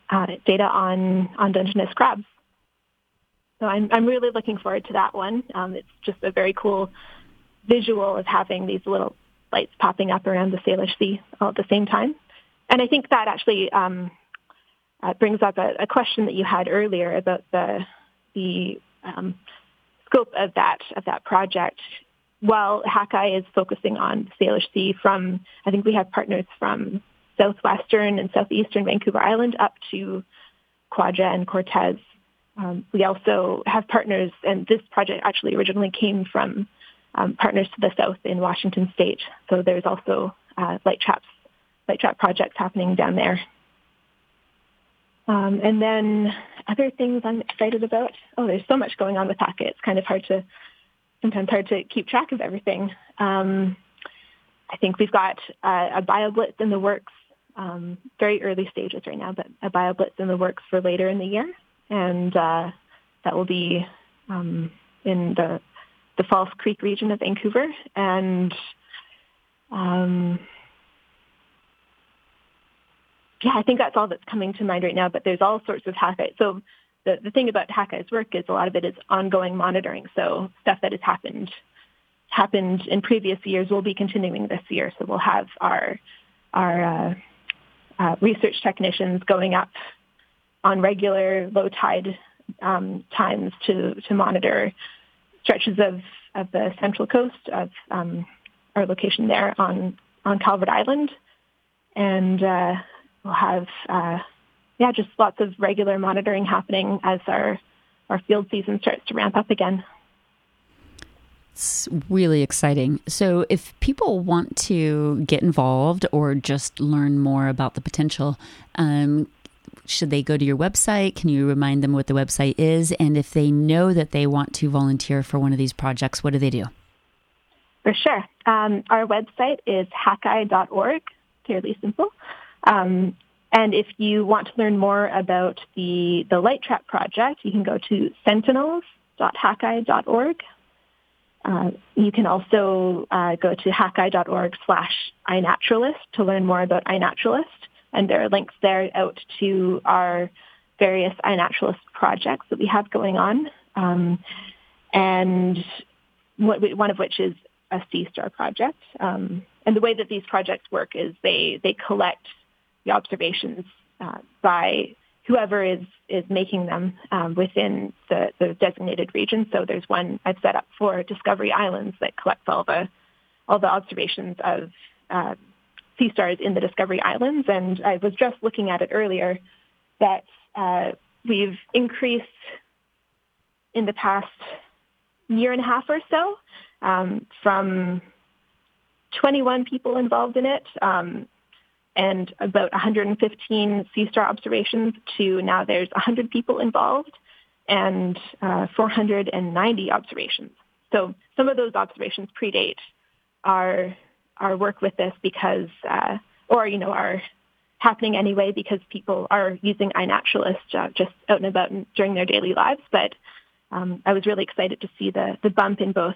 uh, data on on Dungeness crabs. So I'm I'm really looking forward to that one. Um, it's just a very cool visual of having these little lights popping up around the Salish Sea all at the same time. And I think that actually um, uh, brings up a, a, question that you had earlier about the the um, scope of that of that project. While Hakai is focusing on the Salish Sea from, I think we have partners from southwestern and southeastern Vancouver Island up to Quadra and Cortes. Um, we also have partners, and this project actually originally came from um, partners to the south in Washington State. So there's also uh, light traps, light trap projects happening down there. Um, and then other things I'm excited about. Oh, there's so much going on with Hakai. It's kind of hard to sometimes hard to keep track of everything. Um, I think we've got uh, a BioBlitz in the works, um, very early stages right now, but a BioBlitz in the works for later in the year, and uh, that will be um, in the the False Creek region of Vancouver, and um, yeah, I think that's all that's coming to mind right now. But there's all sorts of Hakai. So the, the thing about Hakai's work is a lot of it is ongoing monitoring. So stuff that has happened happened in previous years will be continuing this year. So we'll have our our uh, uh, research technicians going up on regular low tide um, times to to monitor stretches of, of the central coast of um, our location there on on Calvert Island, and uh, we'll have uh, yeah just lots of regular monitoring happening as our our field season starts to ramp up again. It's really exciting. So, if people want to get involved or just learn more about the potential, um, should they go to your website? Can you remind them what the website is? And if they know that they want to volunteer for one of these projects, what do they do? For sure. Um, our website is hakai.org, fairly simple. Um, and if you want to learn more about the, the Light Trap project, you can go to sentinels.hakai.org. Uh, you can also uh, go to hakai.org slash iNaturalist to learn more about iNaturalist and there are links there out to our various iNaturalist projects that we have going on, um, and one of which is a Sea Star project. Um, and the way that these projects work is they they collect the observations uh, by whoever is is making them um, within the, the designated region. So there's one I've set up for Discovery Islands that collects all the all the observations of uh, sea stars in the Discovery Islands. And I was just looking at it earlier that uh, we've increased in the past year and a half or so um, from 21 people involved in it um, and about 115 sea star observations to now there's 100 people involved and uh, 490 observations. So some of those observations predate our our work with this because, uh, or you know, are happening anyway because people are using iNaturalist uh, just out and about during their daily lives. But um, I was really excited to see the the bump in both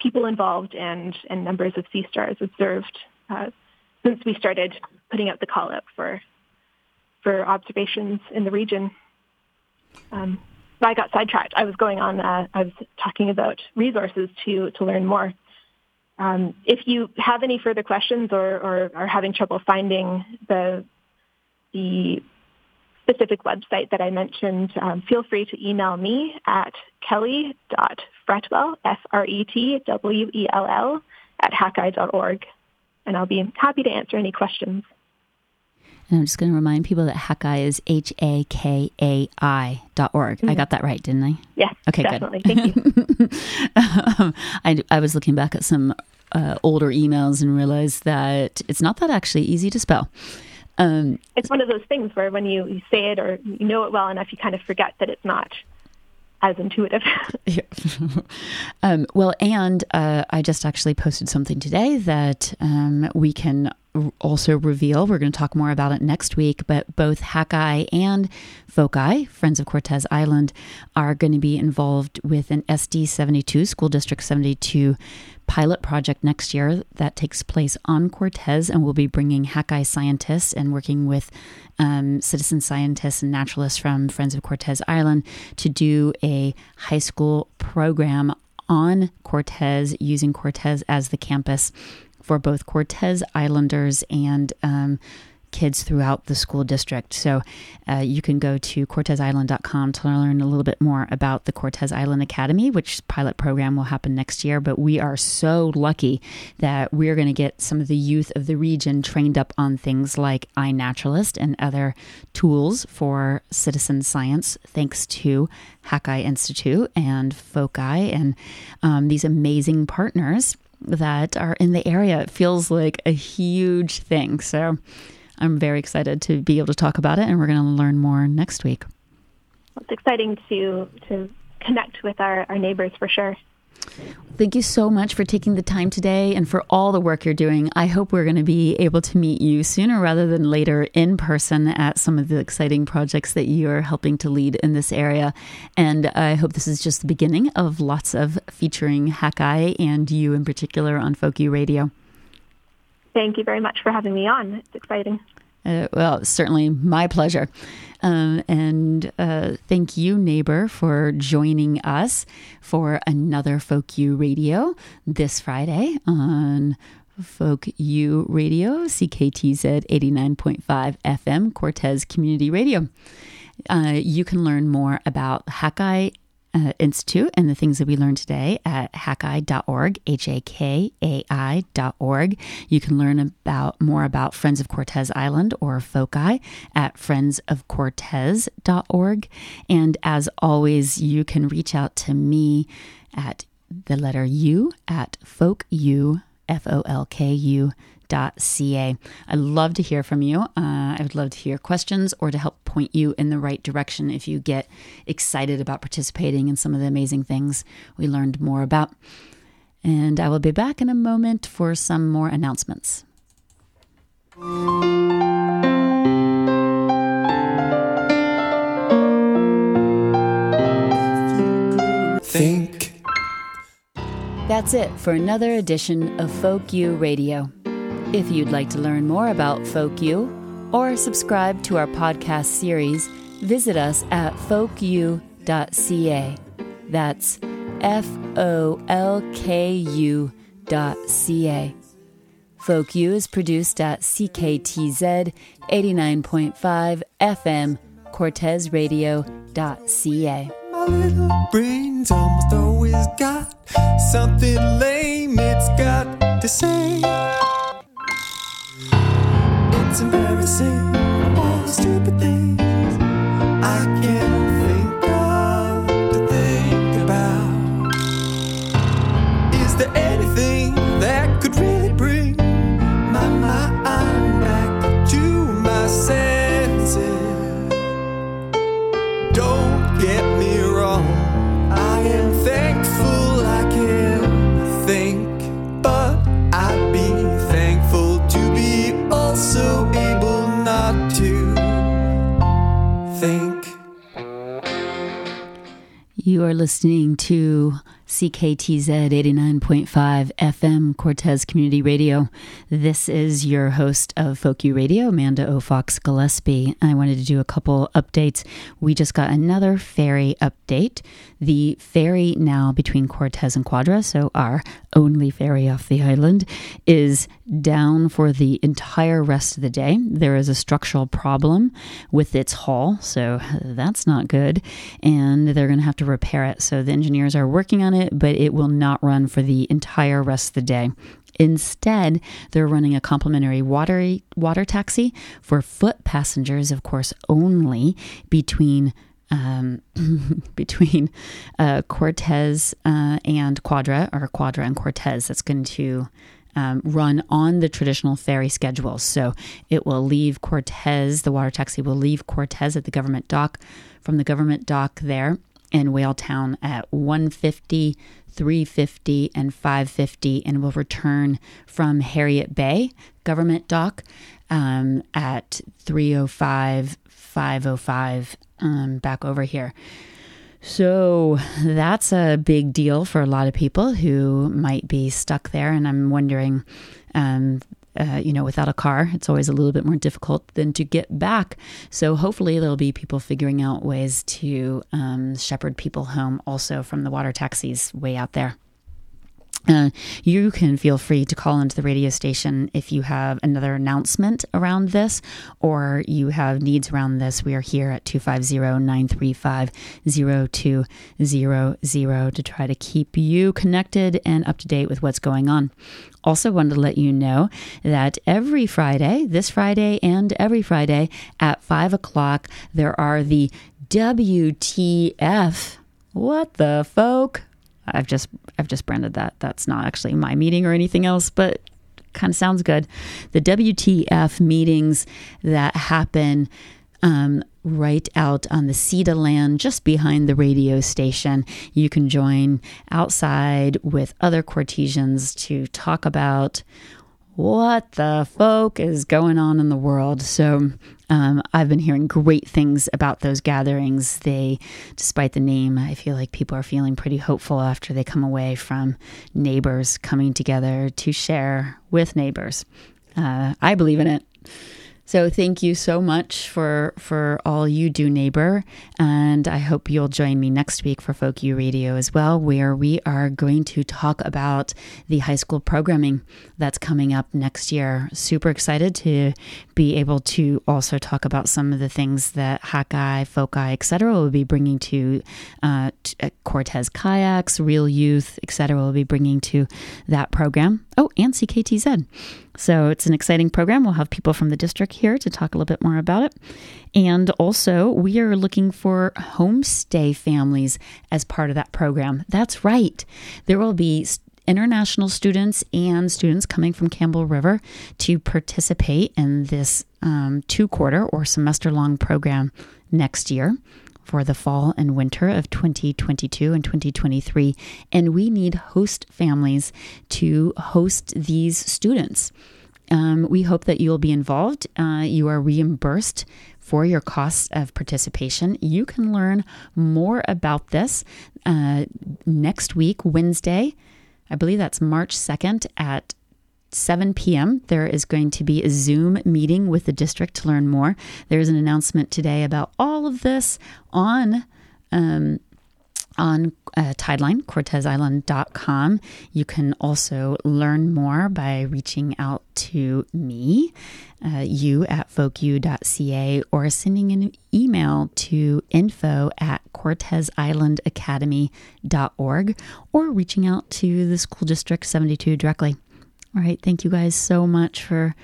people involved and and numbers of sea stars observed uh, since we started putting out the call out for for observations in the region. Um, I got sidetracked. I was going on. Uh, I was talking about resources to to learn more. Um, if you have any further questions or, or are having trouble finding the the specific website that I mentioned, um, feel free to email me at kelly.fretwell, F-R-E-T-W-E-L-L, at hakai.org, and I'll be happy to answer any questions. And I'm just going to remind people that Hakai is H A K A I dot org. Mm-hmm. I got that right, didn't I? Yes. Okay, definitely. good. Thank you. um, I, I was looking back at some uh, older emails and realized that it's not that actually easy to spell. Um, it's one of those things where when you, you say it or you know it well enough, you kind of forget that it's not as intuitive. um, well, and uh, I just actually posted something today that um, we can also reveal. We're going to talk more about it next week, but both Hakai and Foci, Friends of Cortes Island, are going to be involved with an SD 72, School District 72 pilot project next year that takes place on Cortes, and we'll be bringing Hakai scientists and working with um, citizen scientists and naturalists from Friends of Cortes Island to do a high school program on Cortes using Cortes as the campus for both Cortes Islanders and um, kids throughout the school district. So uh, you can go to cortesisland.com to learn a little bit more about the Cortes Island Academy, which pilot program will happen next year. But we are so lucky that we're going to get some of the youth of the region trained up on things like iNaturalist and other tools for citizen science, thanks to Hakai Institute and Foci and um, these amazing partners that are in the area. It feels like a huge thing. So I'm very excited to be able to talk about it, and we're going to learn more next week. It's exciting to to connect with our, our neighbors for sure. Thank you so much for taking the time today and for all the work you're doing. I hope we're going to be able to meet you sooner rather than later in person at some of the exciting projects that you're helping to lead in this area. And I hope this is just the beginning of lots of featuring Hakai and you in particular on Folk U Radio. Thank you very much for having me on. It's exciting. Uh, well, certainly my pleasure. Um, and uh, thank you, neighbor, for joining us for another Folk U Radio this Friday on Folk U Radio, CKTZ 89.5 FM, Cortes Community Radio. Uh, you can learn more about Hakai uh, Institute and the things that we learned today at hakai.org, H A K A I.org. You can learn about more about Friends of Cortes Island or Foci at friendsofcortes.org. And as always, you can reach out to me at the letter U at folku, F O L K U ca. I'd love to hear from you. Uh, I would love to hear questions or to help point you in the right direction if you get excited about participating in some of the amazing things we learned more about. And I will be back in a moment for some more announcements. Think. That's it for another edition of Folk U Radio. If you'd like to learn more about Folk U or subscribe to our podcast series, visit us at folku.ca. That's F O L K U dot C-A. Folk U is produced at CKTZ 89.5 FM, CortesRadio.ca. My little brain's almost always got something lame it's got to say. It's embarrassing, all the stupid things. I can't are listening to CKTZ 89.5 FM Cortes Community Radio. This is your host of Folk U Radio, Amanda Aufochs Gillespie. I wanted to do a couple updates. We just got another ferry update. The ferry now between Cortes and Quadra, so our only ferry off the island, is down for the entire rest of the day. There is a structural problem with its hull, so that's not good. And they're going to have to repair it. So the engineers are working on it, but it will not run for the entire rest of the day. Instead, they're running a complimentary water water taxi for foot passengers, of course, only between um, between uh, Cortes uh, and Quadra, or Quadra and Cortes. That's going to um, run on the traditional ferry schedule. So it will leave Cortes. The water taxi will leave Cortes at the government dock. From the government dock there, in Whaletown at 150, 350, and 550, and will return from Heriot Bay Government Dock um, at 305, 505 um, back over here. So that's a big deal for a lot of people who might be stuck there. And I'm wondering, um, uh, you know, without a car, it's always a little bit more difficult than to get back. So hopefully, there'll be people figuring out ways to um, shepherd people home also from the water taxis way out there. Uh, you can feel free to call into the radio station if you have another announcement around this or you have needs around this. We are here at 250 935 0200 to try to keep you connected and up to date with what's going on. Also, wanted to let you know that every Friday, this Friday and every Friday at 5 o'clock, there are the WTF. What the folk? I've just I've just branded that. That's not actually my meeting or anything else, but kind of sounds good. The WTF meetings that happen um, right out on the CETA land just behind the radio station. You can join outside with other Cortesians to talk about what the folk is going on in the world. So um, I've been hearing great things about those gatherings. They, despite the name, I feel like people are feeling pretty hopeful after they come away from neighbors coming together to share with neighbors. Uh, I believe in it. So thank you so much for for all you do, neighbor, and I hope you'll join me next week for Folk Radio as well, where we are going to talk about the high school programming that's coming up next year. Super excited to be able to also talk about some of the things that Hakai, Foci, etc. will be bringing to uh, uh, Cortes Kayaks, Real Youth, etc. will be bringing to that program. Oh, and CKTZ. So it's an exciting program. We'll have people from the district here to talk a little bit more about it. And also, we are looking for homestay families as part of that program. That's right. There will be international students and students coming from Campbell River to participate in this um, two quarter or semester long program next year for the fall and winter of 2022 and 2023. And we need host families to host these students. Um, we hope that you'll be involved. Uh, you are reimbursed for your costs of participation. You can learn more about this uh, next week, Wednesday. I believe that's March 2nd at 7 p.m. There is going to be a Zoom meeting with the district to learn more. There's an announcement today about all of this on um, on uh, Tideline, CortesIsland.com. You can also learn more by reaching out to me, uh, you at folku.ca, or sending an email to info at CortesIslandAcademy.org, or reaching out to the School District 72 directly. All right. Thank you guys so much for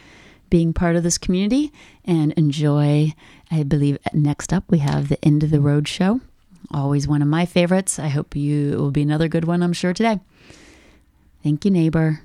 being part of this community and enjoy. I believe next up we have the End of the Road show. Always one of my favorites. I hope you will be another good one, I'm sure, today. Thank you, neighbor.